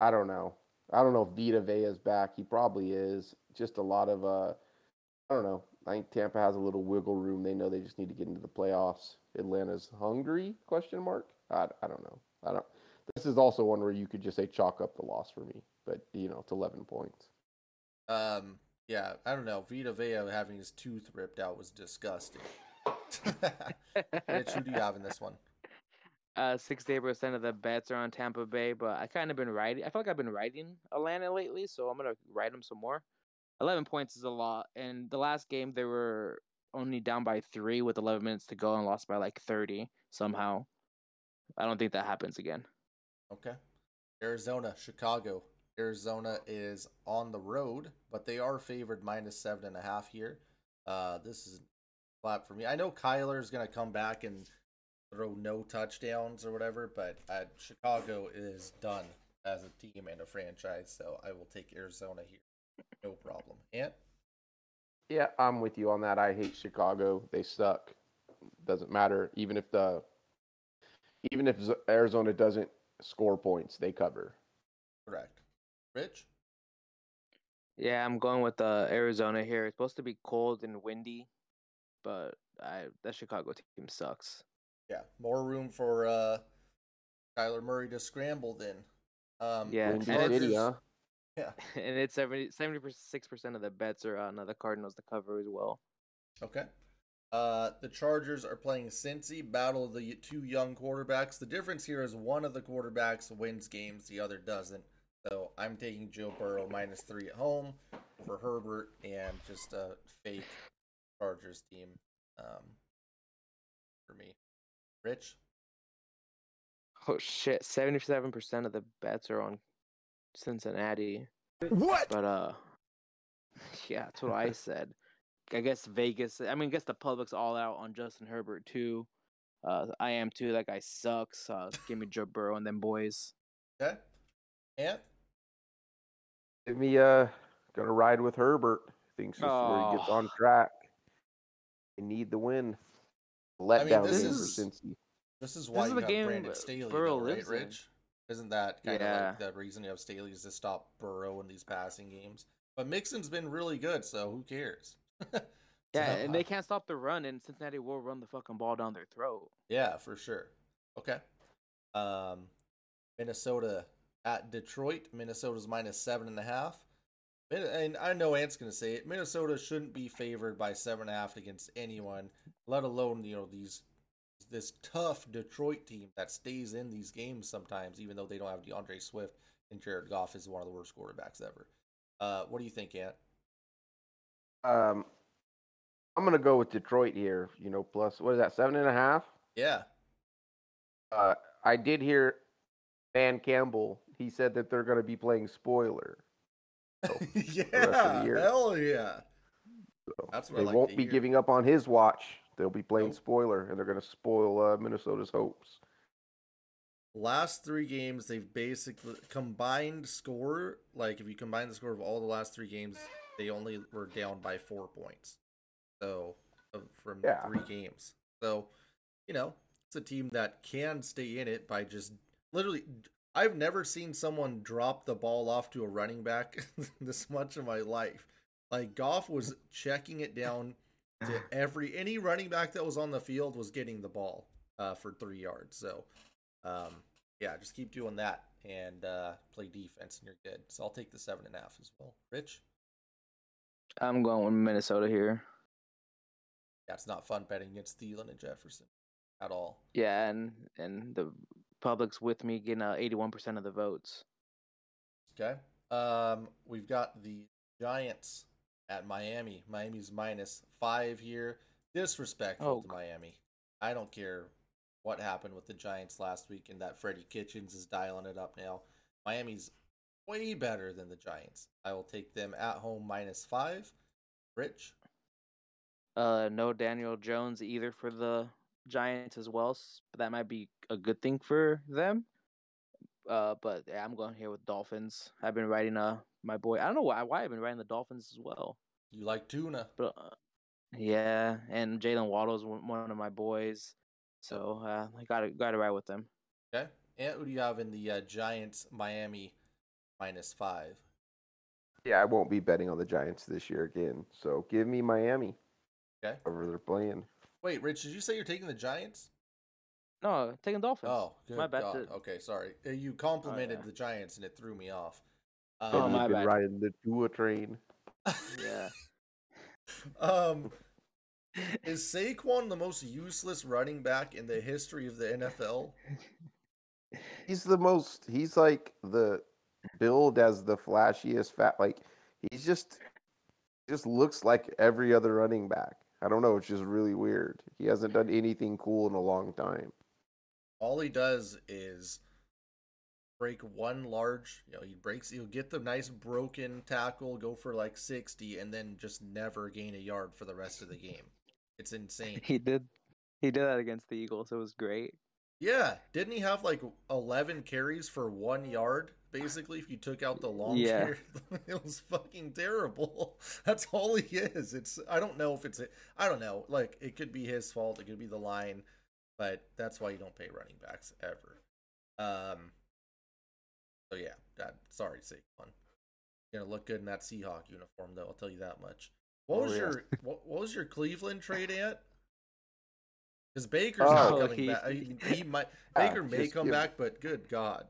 I don't know. I don't know if Vita Vea's back. He probably is. Just a lot of uh, I don't know. I think Tampa has a little wiggle room. They know they just need to get into the playoffs. Atlanta's hungry? Question mark. I, I don't know. I don't. This is also one where you could just say chalk up the loss for me, but you know it's 11 points. Um, yeah, I don't know. Vita Vea having his tooth ripped out was disgusting. Mitch, who do you have in this one? Uh, sixty-eight percent of the bets are on Tampa Bay, but I kind of been riding. I feel like I've been riding Atlanta lately, so I'm gonna ride them some more. Eleven points is a lot, and the last game they were only down by three with 11 minutes to go and lost by like 30 somehow. I don't think that happens again. Okay. Arizona, Chicago. Arizona is on the road, but they are favored minus seven and a half here. Uh, this is flat for me. I know Kyler Kyler's gonna come back and throw no touchdowns or whatever, but uh, Chicago is done as a team and a franchise, so I will take Arizona here, no problem. Ant, Yeah, I'm with you on that. I hate Chicago. They suck. Doesn't matter. Even if the even if Arizona doesn't score points, they cover. correct. Rich, Yeah, I'm going with uh, Arizona here. It's supposed to be cold and windy, but I that Chicago team sucks. yeah, more room for uh, Kyler Murray to scramble then. Um, Yeah, Windy and City, huh? Yeah. and it's 70 76 percent of the bets are on uh, the Cardinals to cover as well. Okay. Uh, the Chargers are playing Cincy, battle of the two young quarterbacks. The difference here is one of the quarterbacks wins games, the other doesn't. So I'm taking Joe Burrow minus three at home for Herbert and just a fake Chargers team um, for me. Rich? Oh shit, seventy seven percent of the bets are on Cincinnati. What? But uh, yeah, that's what I said. I guess Vegas. I mean, I guess the public's all out on Justin Herbert too. Uh, I am too. That guy sucks. Uh, give me Joe Burrow and them boys. Yeah. Ant? Give me uh gonna ride with Herbert. Thinks this is where he gets Oh. on track. They need the win. Let mean, down this is- for Cincy. This is This why is you the have game Brandon Staley, Burrow though, right, lives in. Rich? Isn't that kind of Yeah. like the reason you have Staley is to stop Burrow in these passing games? But Mixon's been really good, so who cares? Yeah, and they can't stop the run, and Cincinnati will run the fucking ball down their throat. Yeah, for sure. Okay. Um, Minnesota at Detroit. Minnesota's minus seven and a half. And I know Ant's gonna say it. Minnesota shouldn't be favored by seven and a half against anyone, let alone you know these this tough Detroit team that stays in these games sometimes, even though they don't have D'Andre Swift and Jared Goff is one of the worst quarterbacks ever. Uh, what do you think, Ant? Um I'm gonna go with Detroit here, you know, plus what is that, seven and a half? Yeah. Uh I did hear Dan Campbell, he said that they're gonna be playing spoiler. So, yeah. Hell yeah. So That's what they I like won't be hear. giving up on his watch. They'll be playing Nope. spoiler and they're gonna spoil uh, Minnesota's hopes. last three games they've basically combined score. Like if you combine the score of all the last three games, they only were down by four points. So from Yeah. three games. So you know it's a team that can stay in it by just literally. I've never seen someone drop the ball off to a running back this much in my life. Like Goff was checking it down to every any running back that was on the field was getting the ball uh, for three yards. So, um, yeah, just keep doing that and uh, play defense, and you're good. So I'll take the seven and a half as well. Rich, I'm going with Minnesota here. yeah, it's not fun betting against Thielen and Jefferson at all. Yeah, and and the public's with me getting uh, 81% of the votes. Okay. Um, we've got the Giants at Miami. Miami's minus five here. Disrespectful Oh, to Miami. I don't care what happened with the Giants last week and that Freddie Kitchens is dialing it up now. Miami's way better than the Giants. I will take them at home minus five. Rich, Uh, no Daniel Jones either for the Giants as well, but that might be a good thing for them. Uh, but yeah, I'm going here with Dolphins. I've been writing uh my boy. I don't know why why I've been writing the Dolphins as well, you like tuna? but uh, yeah, and Jaylen Waddle's one one of my boys, so uh, I got to got to ride with them. Okay. And who do you have in the uh, Giants Miami minus five? Yeah, I won't be betting on the Giants this year again. So give me Miami. Okay. Over they're playing. Wait, Rich, did you say you're taking the Giants? No, taking Dolphins. Oh, good my bad. God. Okay, sorry. Uh, You complimented yeah. the Giants and it threw me off. And Oh, Um, my you've been bad. riding the Tua train. Yeah. um, is Saquon the most useless running back in the history of the NFL? He's the most. He's like the build as the flashiest fat. Like he's just just looks like every other running back. I don't know. It's just really weird. He hasn't done anything cool in a long time. All he does is break one large, you know, he breaks, he'll get the nice broken tackle, go for like 60, and then just never gain a yard for the rest of the game. It's insane. He did. He did that against the Eagles. It was great. Yeah, didn't he have like 11 carries for one yard? Basically, if you took out the long Yeah. carry, it was fucking terrible. That's all he is. It's I don't know if it's I don't know. Like it could be his fault. It could be the line, but that's why you don't pay running backs ever. Um. So yeah, that sorry, Saquon. You're gonna look good in that Seahawk uniform, though. I'll tell you that much. What Oh, was yeah. your what, what was your Cleveland trade at? Because Baker's Oh, not coming he- back. He, he might Ah, Baker may come give- back, but good God.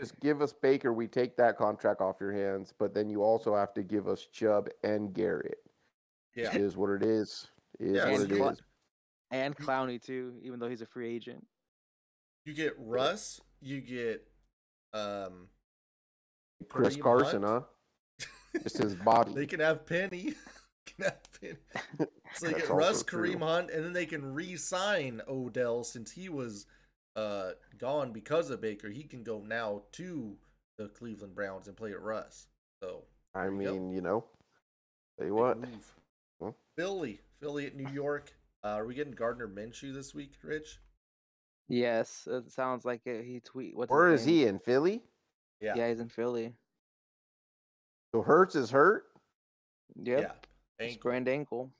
Just give us Baker. We take that contract off your hands, but then you also have to give us Chubb and Garrett. Yeah. It is what it is. It is Yeah, what so it you- is. And Clowney too, even though he's a free agent. You get Russ, you get um Chris Kareem Carson, Hunt. huh? Just his body. they can have Penny. can have Penny. So they That's get Russ, also true. Kareem Hunt, and then they can re-sign Odell since he was uh gone because of Baker. He can go now to the Cleveland Browns and play at Russ. So I you go. mean, you know, tell you big what. move. Huh? Philly, Philly at New York. Uh, are we getting Gardner Minshew this week, Rich? Yes, it sounds like it. He tweet. What's Where his is name? he in Philly? Yeah, Yeah, he's in Philly. So Hurts is hurt. Yep. yeah. Ankle. Sprained ankle.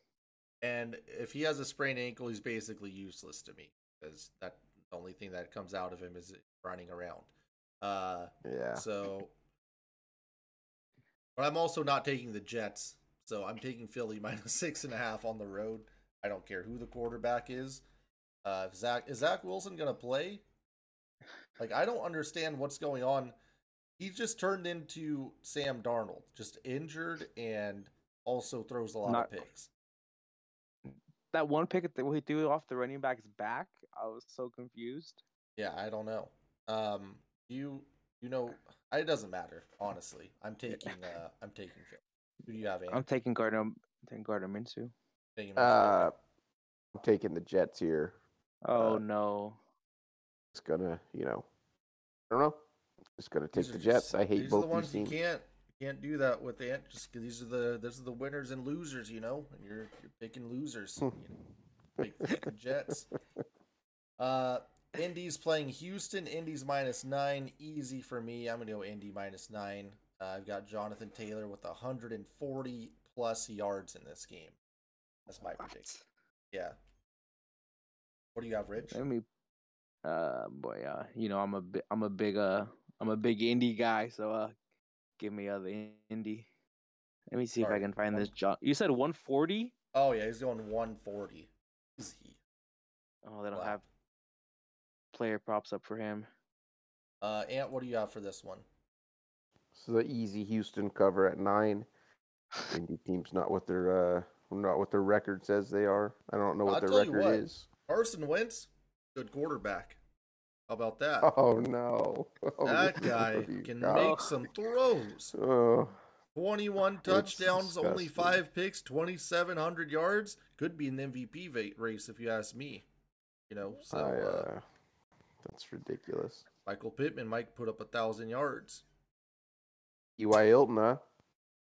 And if he has a sprained ankle, he's basically useless to me because that the only thing that comes out of him is running around. Uh, Yeah. so, but I'm also not taking the Jets, so I'm taking Philly minus six and a half on the road. I don't care who the quarterback is. Uh, if Zach is Zach Wilson gonna play? Like I don't understand what's going on. He just turned into Sam Darnold, just injured and also throws a lot Not- of picks. That one pick that he threw off the running back's back, I was so confused. Yeah, I don't know. Um, you you know, it doesn't matter. Honestly, I'm taking uh, I'm taking Phil. Who do you have? I'm taking Gardner. I'm taking Gardner Minshew. Taking Minshew? Uh, I'm taking the Jets here. Oh Uh, no. It's gonna, you know, I don't know. Just gonna take the Jets. just- I hate these both are the ones these teams. you can't you can't do that with Ant. Just 'cause these are the these are the winners and losers, you know. And you're you're picking losers. you know. Take, take the Jets. Uh, Indy's playing Houston. Indy's minus nine. Easy for me. I'm going to go Indy minus nine. Uh, I've got Jonathan Taylor with 140 plus yards in this game. That's my prediction. Yeah. What do you have, Rich? Let me, uh, boy, uh, you know, I'm a bi- I'm a big uh, I'm a big Indy guy, so uh, give me uh the Indy. Let me see if I can find this. John, you said 140. Oh yeah, he's going 140. Easy. Oh, they don't Wow. have player props up for him. Uh, Ant, what do you have for this one? This is an easy Houston cover at nine. Indy team's not what their uh not what their record says they are. I don't know what I'll their tell you record what. is. Carson Wentz, good quarterback. How about that? Oh no. Oh, that guy can got. make some throws. Oh, 21 touchdowns, only five picks, 2,700 yards. Could be an MVP race if you ask me. You know, so I, uh, uh, that's ridiculous. Michael Pittman might put up a thousand yards. T.Y. Hilton, huh?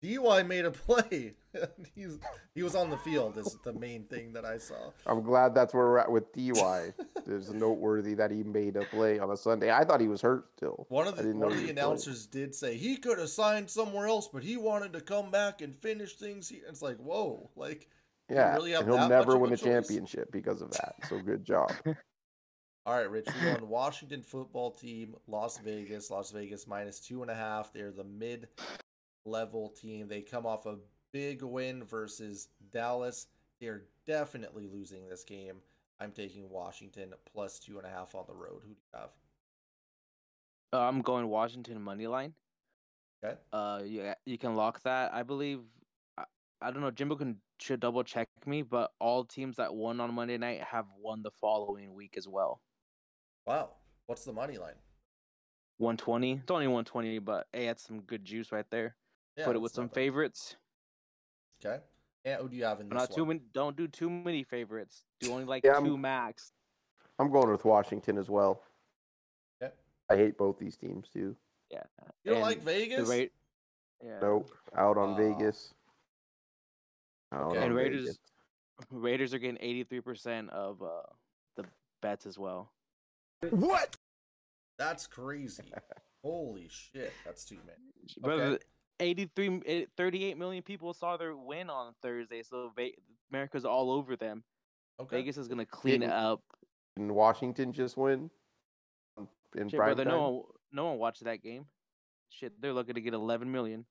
T.Y. made a play. He's he was on the field. Is the main thing that I saw. I'm glad that's where we're at with DY. It's noteworthy that he made a play on a Sunday. I thought he was hurt still. One of I the didn't know one of he the was playing. announcers did say he could have signed somewhere else, but he wanted to come back and finish things. He, it's like whoa, like Yeah, really and he'll never win a a championship because of that. So good job. All right, Rich, we're on Washington football team, Las Vegas. Las Vegas minus two and a half. They're the mid level team. They come off a big win versus Dallas. They're definitely losing this game. I'm taking Washington plus two and a half on the road. Who do you have? Uh, I'm going Washington money line. Okay. Uh, yeah, you can lock that. I believe. I, I don't know. Jimbo can should double check me, but all teams that won on Monday night have won the following week as well. Wow. What's the money line? 120. It's only 120, but hey, that's some good juice right there. Yeah, Put it with some bad. favorites. Okay. And who do you have in But this not too one? many. Don't do too many favorites. Do only like Yeah, I'm- two max. I'm going with Washington as well. Okay. I hate both these teams too. Yeah. You don't and like Vegas? The rate. Yeah. Nope, out on Aw. Vegas. Out Okay. on And Raiders- Vegas. Raiders are getting 83% of uh the bets as well. What? That's crazy. Holy shit. That's too many. Brother, 83 eh, 38 million people saw their win on Thursday, so Ve- America's all over them. Okay. Vegas is going to clean it Didn't- up. And Washington just win in Shit, brother, time. no one no one watched that game. Shit, they're looking to get 11 million.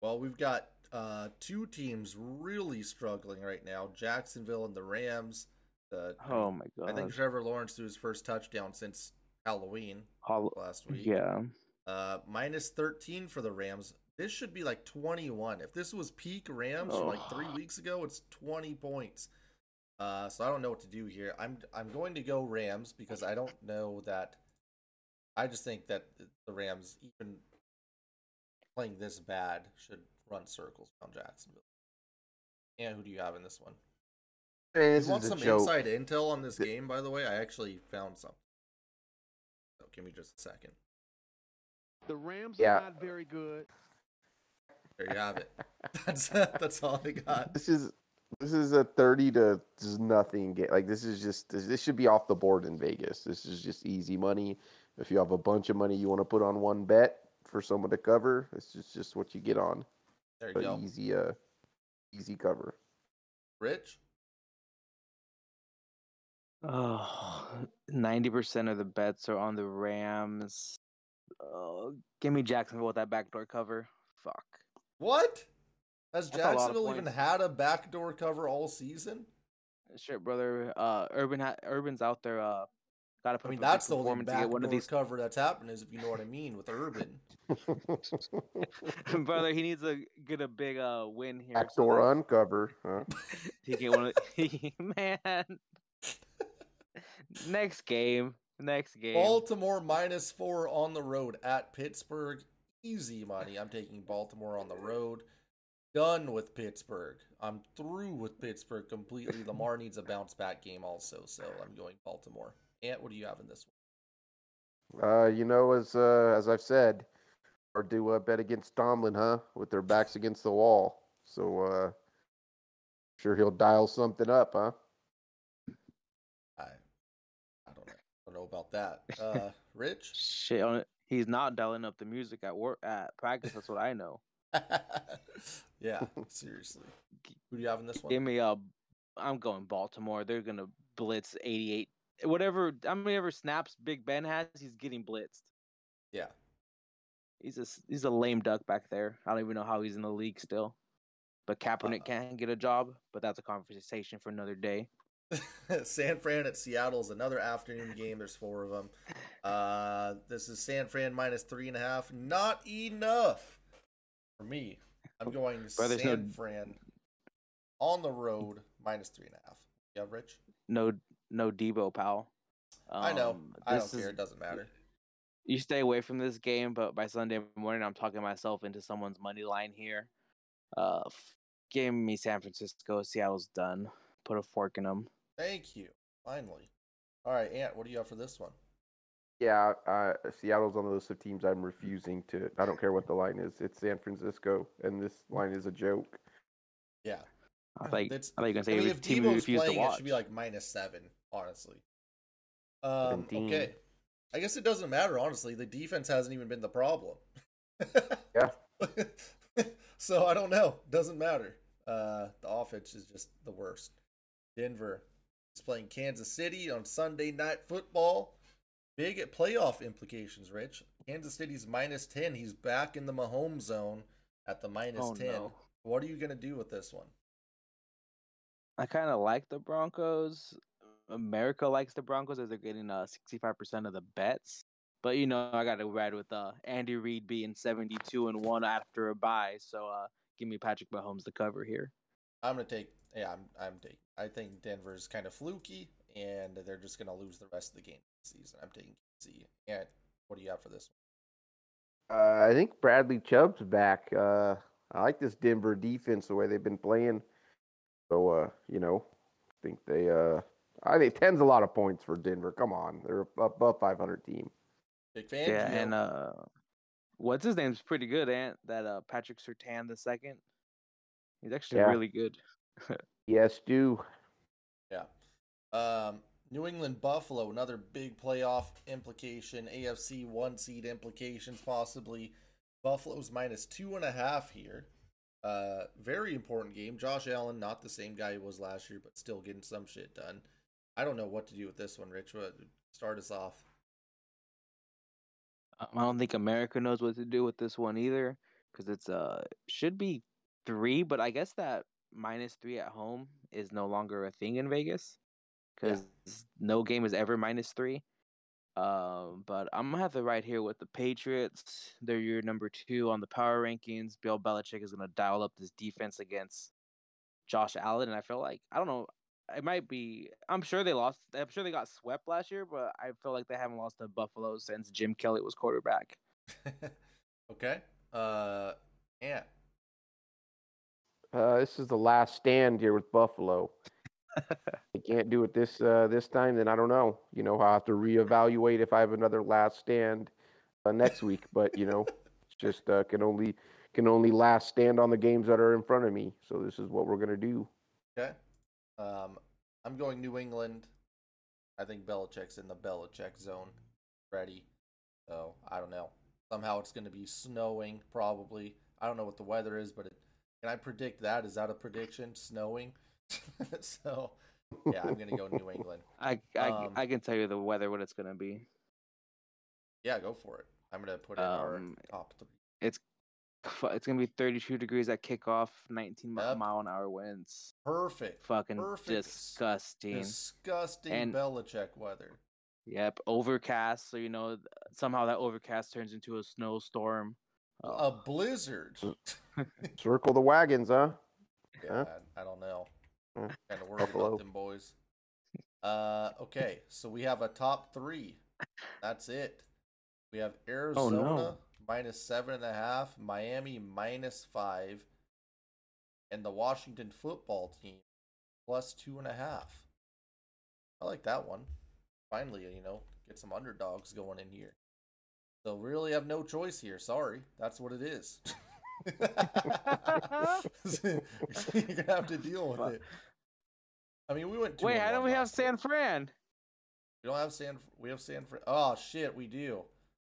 Well, we've got uh, two teams really struggling right now Jacksonville and the Rams. The, Oh my god. I think Trevor Lawrence threw his first touchdown since Halloween Hol- last week. yeah. Uh, minus 13 for the Rams. This should be like 21. If this was peak Rams from like three weeks ago, it's 20 points. Uh, so I don't know what to do here. I'm I'm going to go Rams because I don't know that. I just think that the Rams, even playing this bad, should run circles around Jacksonville. And who do you have in this one? Hey, If this you want is some joke. inside intel on this game, by the way, I actually found something. So give me just a second. The Rams Yeah. are not very good. There you have it. That's that's all I got. This is this is a thirty to just nothing game. Like this is just this, this should be off the board in Vegas. This is just easy money. If you have a bunch of money you want to put on one bet for someone to cover, this is just what you get on. There you An go. easy uh easy cover. Rich? Oh, 90% of the bets are on the Rams. Oh, give me Jacksonville with that backdoor cover. Fuck. What? Has That's a lot of Jacksonville even had a backdoor cover all season? Shit, brother. Uh, Urban ha- Urban's out there. Uh, gotta put I mean, up a good that's the only performance to get backdoor one of these. cover that's happened, is if you know what I mean, with Urban. brother, he needs to get a big uh win here. so Backdoor that uncover, huh? He get one. Of, man. Next game. Next game. Baltimore minus four on the road at Pittsburgh. Easy money. I'm taking Baltimore on the road. Done with Pittsburgh. I'm through with Pittsburgh completely. Lamar needs a bounce back game also, so I'm going Baltimore. Ant, what do you have in this one? Uh, you know, as uh, as I've said, or do a bet against Tomlin, huh? With their backs against the wall. So, uh, sure he'll dial something up, huh? I I don't know. I about that. Uh, Rich? Shit on it. He's not dialing up the music at work at practice. That's what I know. yeah, seriously. Who do you have in this one? Give me a. I'm going Baltimore. They're gonna blitz 88. Whatever. How many ever snaps Big Ben has, he's getting blitzed. Yeah. He's a he's a lame duck back there. I don't even know how he's in the league still. But Kaepernick Uh, can't get a job. But that's a conversation for another day. San Fran at Seattle is another afternoon game. There's four of them. Uh, this is San Fran minus three and a half. Not enough for me. I'm going Bro, there's no- San Fran on the road minus three and a half. Yeah, Rich. No no Deebo pal. I know. Um, I don't is- care. It doesn't matter. you stay away from this game, but by Sunday morning, I'm talking myself into someone's money line here. Uh, give me San Francisco. Seattle's done. Put a fork in them. Thank you. Finally. All right, Ant. What do you have for this one? Yeah, uh, Seattle's on the list of teams I'm refusing to. I don't care what the line is. It's San Francisco, and this line is a joke. Yeah. I think That's- I think you're gonna I say mean, if team you Deebo's refuse to playing, it should be like minus seven, honestly. Um, Dean. okay. I guess it doesn't matter, honestly. The defense hasn't even been the problem. Yeah. so I don't know. Doesn't matter. Uh, the offense is just the worst. Denver is playing Kansas City on Sunday night football. Big at playoff implications, Rich. Kansas City's minus 10. He's back in the Mahomes zone at the minus Oh, 10. no. What are you going to do with this one? I kind of like the Broncos. America likes the Broncos as they're getting uh 65% of the bets. But you know, I got to ride with uh Andy Reid being 72 and 1 after a bye. So uh give me Patrick Mahomes the cover here. I'm gonna take. Yeah, I'm. I'm taking. I think Denver's kind of fluky, and they're just gonna lose the rest of the game this season. I'm taking KC. And what do you have for this one? Uh, I think Bradley Chubb's back. Uh, I like this Denver defense the way they've been playing. So, uh, you know, I think they. Uh, I think ten's a lot of points for Denver. Come on, they're above 500 team. Big fan. Yeah, and uh what's his name's pretty good, Ant. That uh Patrick Surtain the second. He's actually Yeah. really good. Yes, do. yeah. Um, New England Buffalo, another big playoff implication. AFC one seed implications possibly. Buffalo's minus two and a half here. Uh, very important game. Josh Allen, not the same guy he was last year, but still getting some shit done. I don't know what to do with this one, Rich. What, start us off. I don't think America knows what to do with this one either, because it's uh should be three, but I guess that minus three at home is no longer a thing in Vegas, Yeah. because no game is ever minus three. Um, but I'm gonna have to ride here with the Patriots. They're your number two on the power rankings. Bill Belichick is gonna dial up this defense against Josh Allen, and I feel like I don't know. It might be. I'm sure they lost. I'm sure they got swept last year, but I feel like they haven't lost to Buffalo since Jim Kelly was quarterback. okay. Uh, yeah. Uh, this is the last stand here with Buffalo. they can't do it this uh, this time, then I don't know. You know, I'll have to reevaluate if I have another last stand uh, next week. But you know, it's just uh, can only can only last stand on the games that are in front of me. So this is what we're gonna do. Okay. Um, I'm going New England. I think Belichick's in the Belichick zone, ready. So I don't know. Somehow it's going to be snowing, probably. I don't know what the weather is, but it, can I predict that? Is that a prediction? Snowing. so yeah, I'm going to go New England. I I, Um, I can tell you the weather what it's gonna be. Yeah, go for it. I'm going to put in our Um, top three. It's It's gonna be 32 degrees at kickoff, 19 Yep. mile an hour winds. Perfect. Fucking Perfect. disgusting. Disgusting And- Belichick weather. Yep, overcast. So you know somehow that overcast turns into a snowstorm. A blizzard. Circle the wagons, huh? Yeah, Huh? I, I don't know. Kind of worried about them boys. Uh, okay, so we have a top three. That's it. We have Arizona Oh, no. minus seven and a half, Miami minus five, and the Washington football team plus two and a half. I like that one. Finally, you know, get some underdogs going in here. So really have no choice here. Sorry, that's what it is. You're gonna have to deal with it. I mean, we went. two Wait, how do one we have. San Fran? We don't have San. We have San Fran. Oh shit, we do.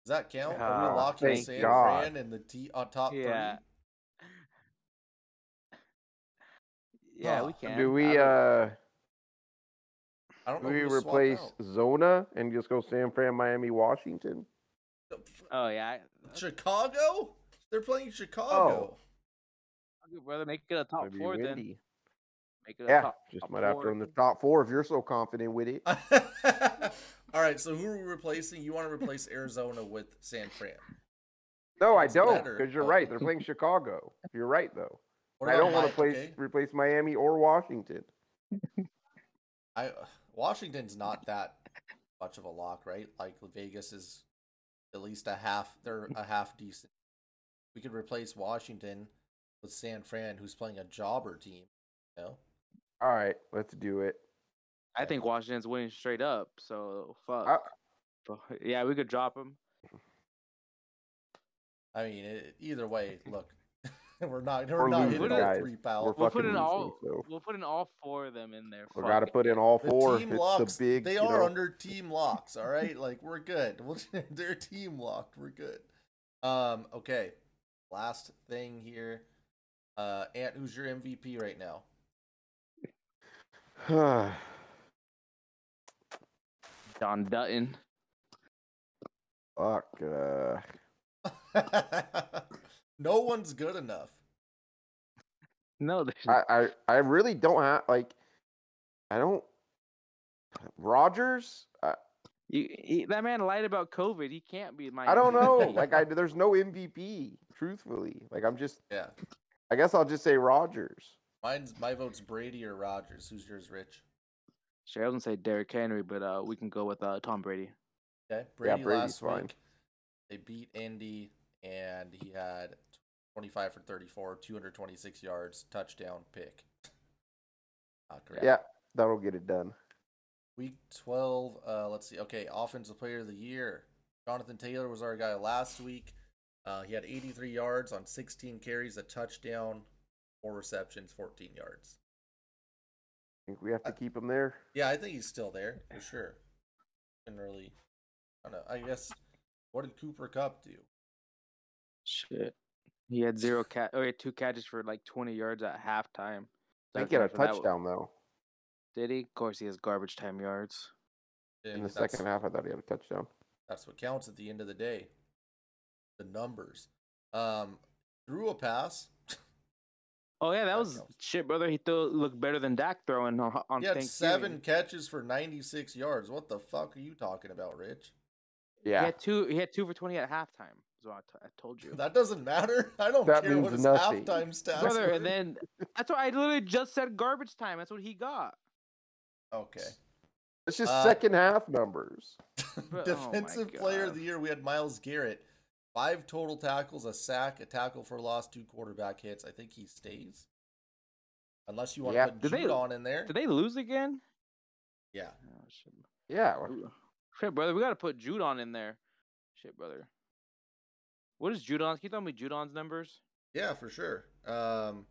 Does that count? Are we Oh, locking San God. Fran in the T on top Yeah. three? Yeah, Oh. we can. Do we I don't- uh I don't do we who to swap replace. Zona and just go San Fran, Miami, Washington? Oh yeah, uh, Chicago? They're playing Chicago. Oh. I'll go, brother. Make it a top That'd be four then. Make it a Yeah, top. just top might have to in the top four if you're so confident with it. All right. So who are we replacing? You want to replace Arizona with San Fran? No, I don't, because you're Oh. right. They're playing Chicago. You're right though. I don't want to Mike, place okay? replace Miami or Washington. I Washington's not that much of a lock, right? Like Vegas is at least a half. They're a half decent. We could replace Washington with San Fran, who's playing a jobber team. You know? All right, let's do it. I think Washington's winning straight up. So fuck. But, yeah, we could drop him. I mean, it, either way, look, we're not we're We're not hitting all guys. three pals. We're We'll fucking put in losing, all. so We'll put in all four of them in there. we fuck got to put in all The four. team it's locks. the big. they are know, under team locks. All right, like we're good. We'll, they're team locked. We're good. Um. Okay. Last thing here. Uh, Ant, who's your MVP right now? Don Dutton. Fuck. Uh, no one's good enough. No, I, I I really don't have like. I don't. Rodgers. I, you, he, that man lied about COVID. He can't be my. I don't know. Like I, there's no MVP. Truthfully, like I'm just. Yeah. I guess I'll just say Rodgers. Mine's my vote's Brady or Rodgers. Who's yours, Rich? Sure, I was gonna say Derrick Henry, but uh, we can go with uh, Tom Brady. Okay. Brady Brady's last fine. week. They beat Indy, and he had 25 for 34, 226 yards, touchdown, pick. Not great. Yeah, that'll get it done. Week 12, uh, let's see. Okay, Offensive Player of the Year. Jonathan Taylor was our guy last week. Uh, he had 83 yards on 16 carries, a touchdown, four receptions, 14 yards. I think we have to keep him there. Yeah, I think he's still there for sure. Didn't really, I don't know. I guess, what did Cooper Kupp do? Shit. He had zero cat. Oh, he had two catches for like 20 yards at halftime. They That's get a after that- touchdown though. Did he? Of course, he has garbage time yards. In the second half, I thought he had a touchdown. That's what counts at the end of the day. The numbers. Um, threw a pass. Oh yeah, that That was counts. shit, brother. He still looked better than Dak throwing on, on He had seven catches for 96 yards. What the fuck are you talking about, Rich? Yeah, he had two. He had two for 20 at halftime. Is what I, t- I told you, That doesn't matter. I don't That care what means his nothing. halftime stats brother. were. And then that's what I literally just said. Garbage time. That's what he got. okay. it's just Uh, second half numbers. But- oh my Defensive player of God. the year, we had Myles Garrett. Five total tackles, a sack, a tackle for loss, two quarterback hits. I think he stays. Unless you want Yeah. to put Did they- Judon in there. Did they lose again? Yeah. Oh, shit. Yeah, Shit, brother. We gotta put Judon in there. Shit, brother. What is Judon's? Can you tell me Judon's numbers? Yeah, for sure. Um,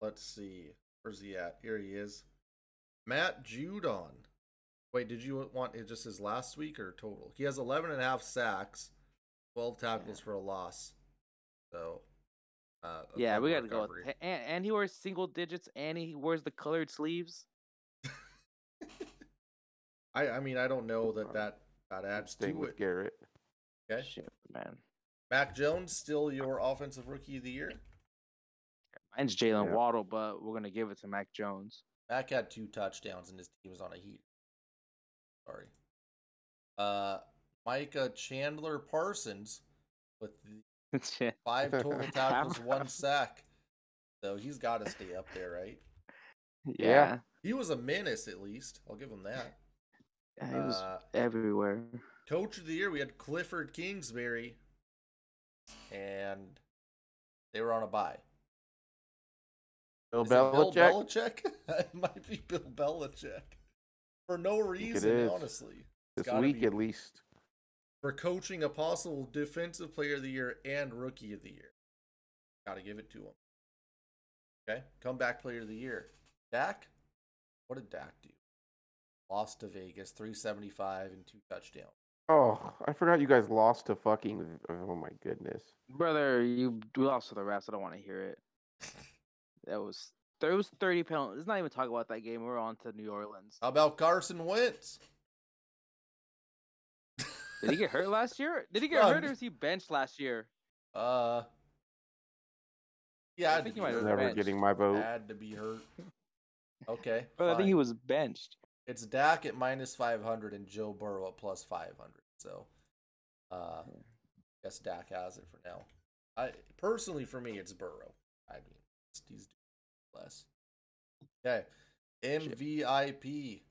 let's see. Where's he at? Here he is. Matt Judon. Wait, did you want it just his last week or total? He has 11 and a half sacks, 12 tackles for a loss. So, uh, Yeah, we gotta go. With, and, and he wears single digits, and he wears the colored sleeves. I, I mean, I don't know that that, that adds staying to with it. Garrett. Okay. Shit, man. Mac Jones, still your offensive rookie of the year. Mine's Jaylen Yeah. Waddle, but we're gonna give it to Mac Jones. Mac had two touchdowns and his team was on a heat. Sorry. Uh, Micah Chandler Parsons with five total tackles, one sack. So he's got to stay up there, right? yeah, He was a menace, at least. I'll give him that. yeah, he was Uh, everywhere. Coach of the year, we had Clifford Kingsbury, and they were on a bye. Bill Is it Bill Belichick. Belichick? it might be Bill Belichick. For no reason, honestly. this week be. at least. For coaching a possible defensive player of the year and rookie of the year. Gotta give it to him. Okay. Comeback player of the year. Dak? What did Dak do? lost to Vegas, 375 and two touchdowns. Oh, I forgot you guys lost to fucking. Oh my goodness. Brother, you we lost to the refs. I don't want to hear it. That was there was thirty penalties. Let's not even talk about that game. We're on to New Orleans. How about Carson Wentz? Did he get hurt last year? Did he get Bro, hurt or was he benched last year? Uh, yeah, I had think he might have been Never benched. getting my vote. Had to be hurt. Okay, But I think he was benched. It's Dak at minus 500 and Joe Burrow at plus 500. So, uh, I guess Dak has it for now. I personally, for me, it's Burrow. I mean, he's doing less. Okay, MVP.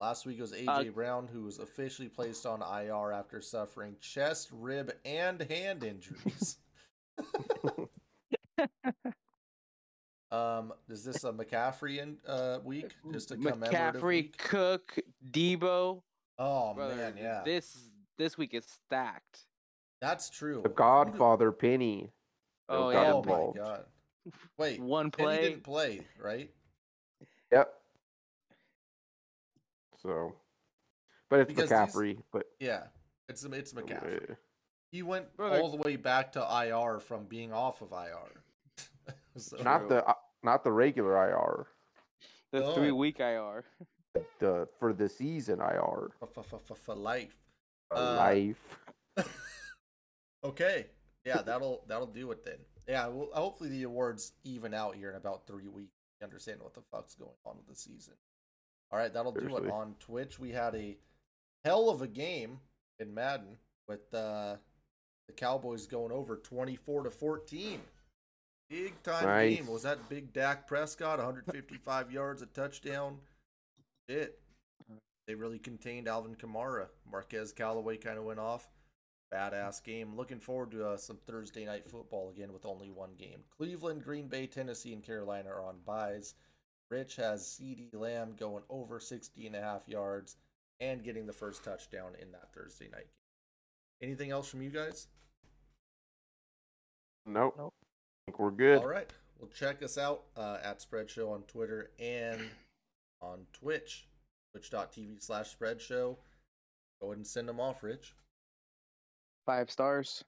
Last week was AJ Uh, Brown, who was officially placed on IR after suffering chest, rib, and hand injuries. um, is this a McCaffrey in, uh, week? Just a commemorative McCaffrey, week? Cook, Deebo. Oh Brother, man, yeah, This this week is stacked. that's true. The Godfather Penny. Oh, yeah, Oh involved. my god! Wait, One Penny play. didn't play, right? Yep. So, but it's Because McCaffrey. But Yeah, it's it's McCaffrey. uh, He went Brother- all the way back to IR from being off of IR. so, not True. the uh, not the regular IR. The Oh. three week IR. The for the season IR. f- f- f- for life. For Uh, life. okay, yeah, that'll that'll do it then. Yeah, well, hopefully the awards even out here in about three weeks. We understand what the fuck's going on with the season. All right, that'll do it on Twitch. We had a hell of a game in Madden with uh, the Cowboys going over twenty four to fourteen. Big time Nice. game. Was that big Dak Prescott, 155 yards, a touchdown? Shit. They really contained Alvin Kamara. Marquez Callaway kind of went off. Badass game. Looking forward to uh, some Thursday night football again with only one game. Cleveland, Green Bay, Tennessee, and Carolina are on byes. Rich has CeeDee Lamb going over 60 and a half yards and getting the first touchdown in that Thursday night game. Anything else from you guys? Nope. Nope. I think we're good. All right. Well, check us out uh, at Spread Show on Twitter and on Twitch, twitch.tv slash Spread Show. Go ahead and send them off, Rich. Five stars.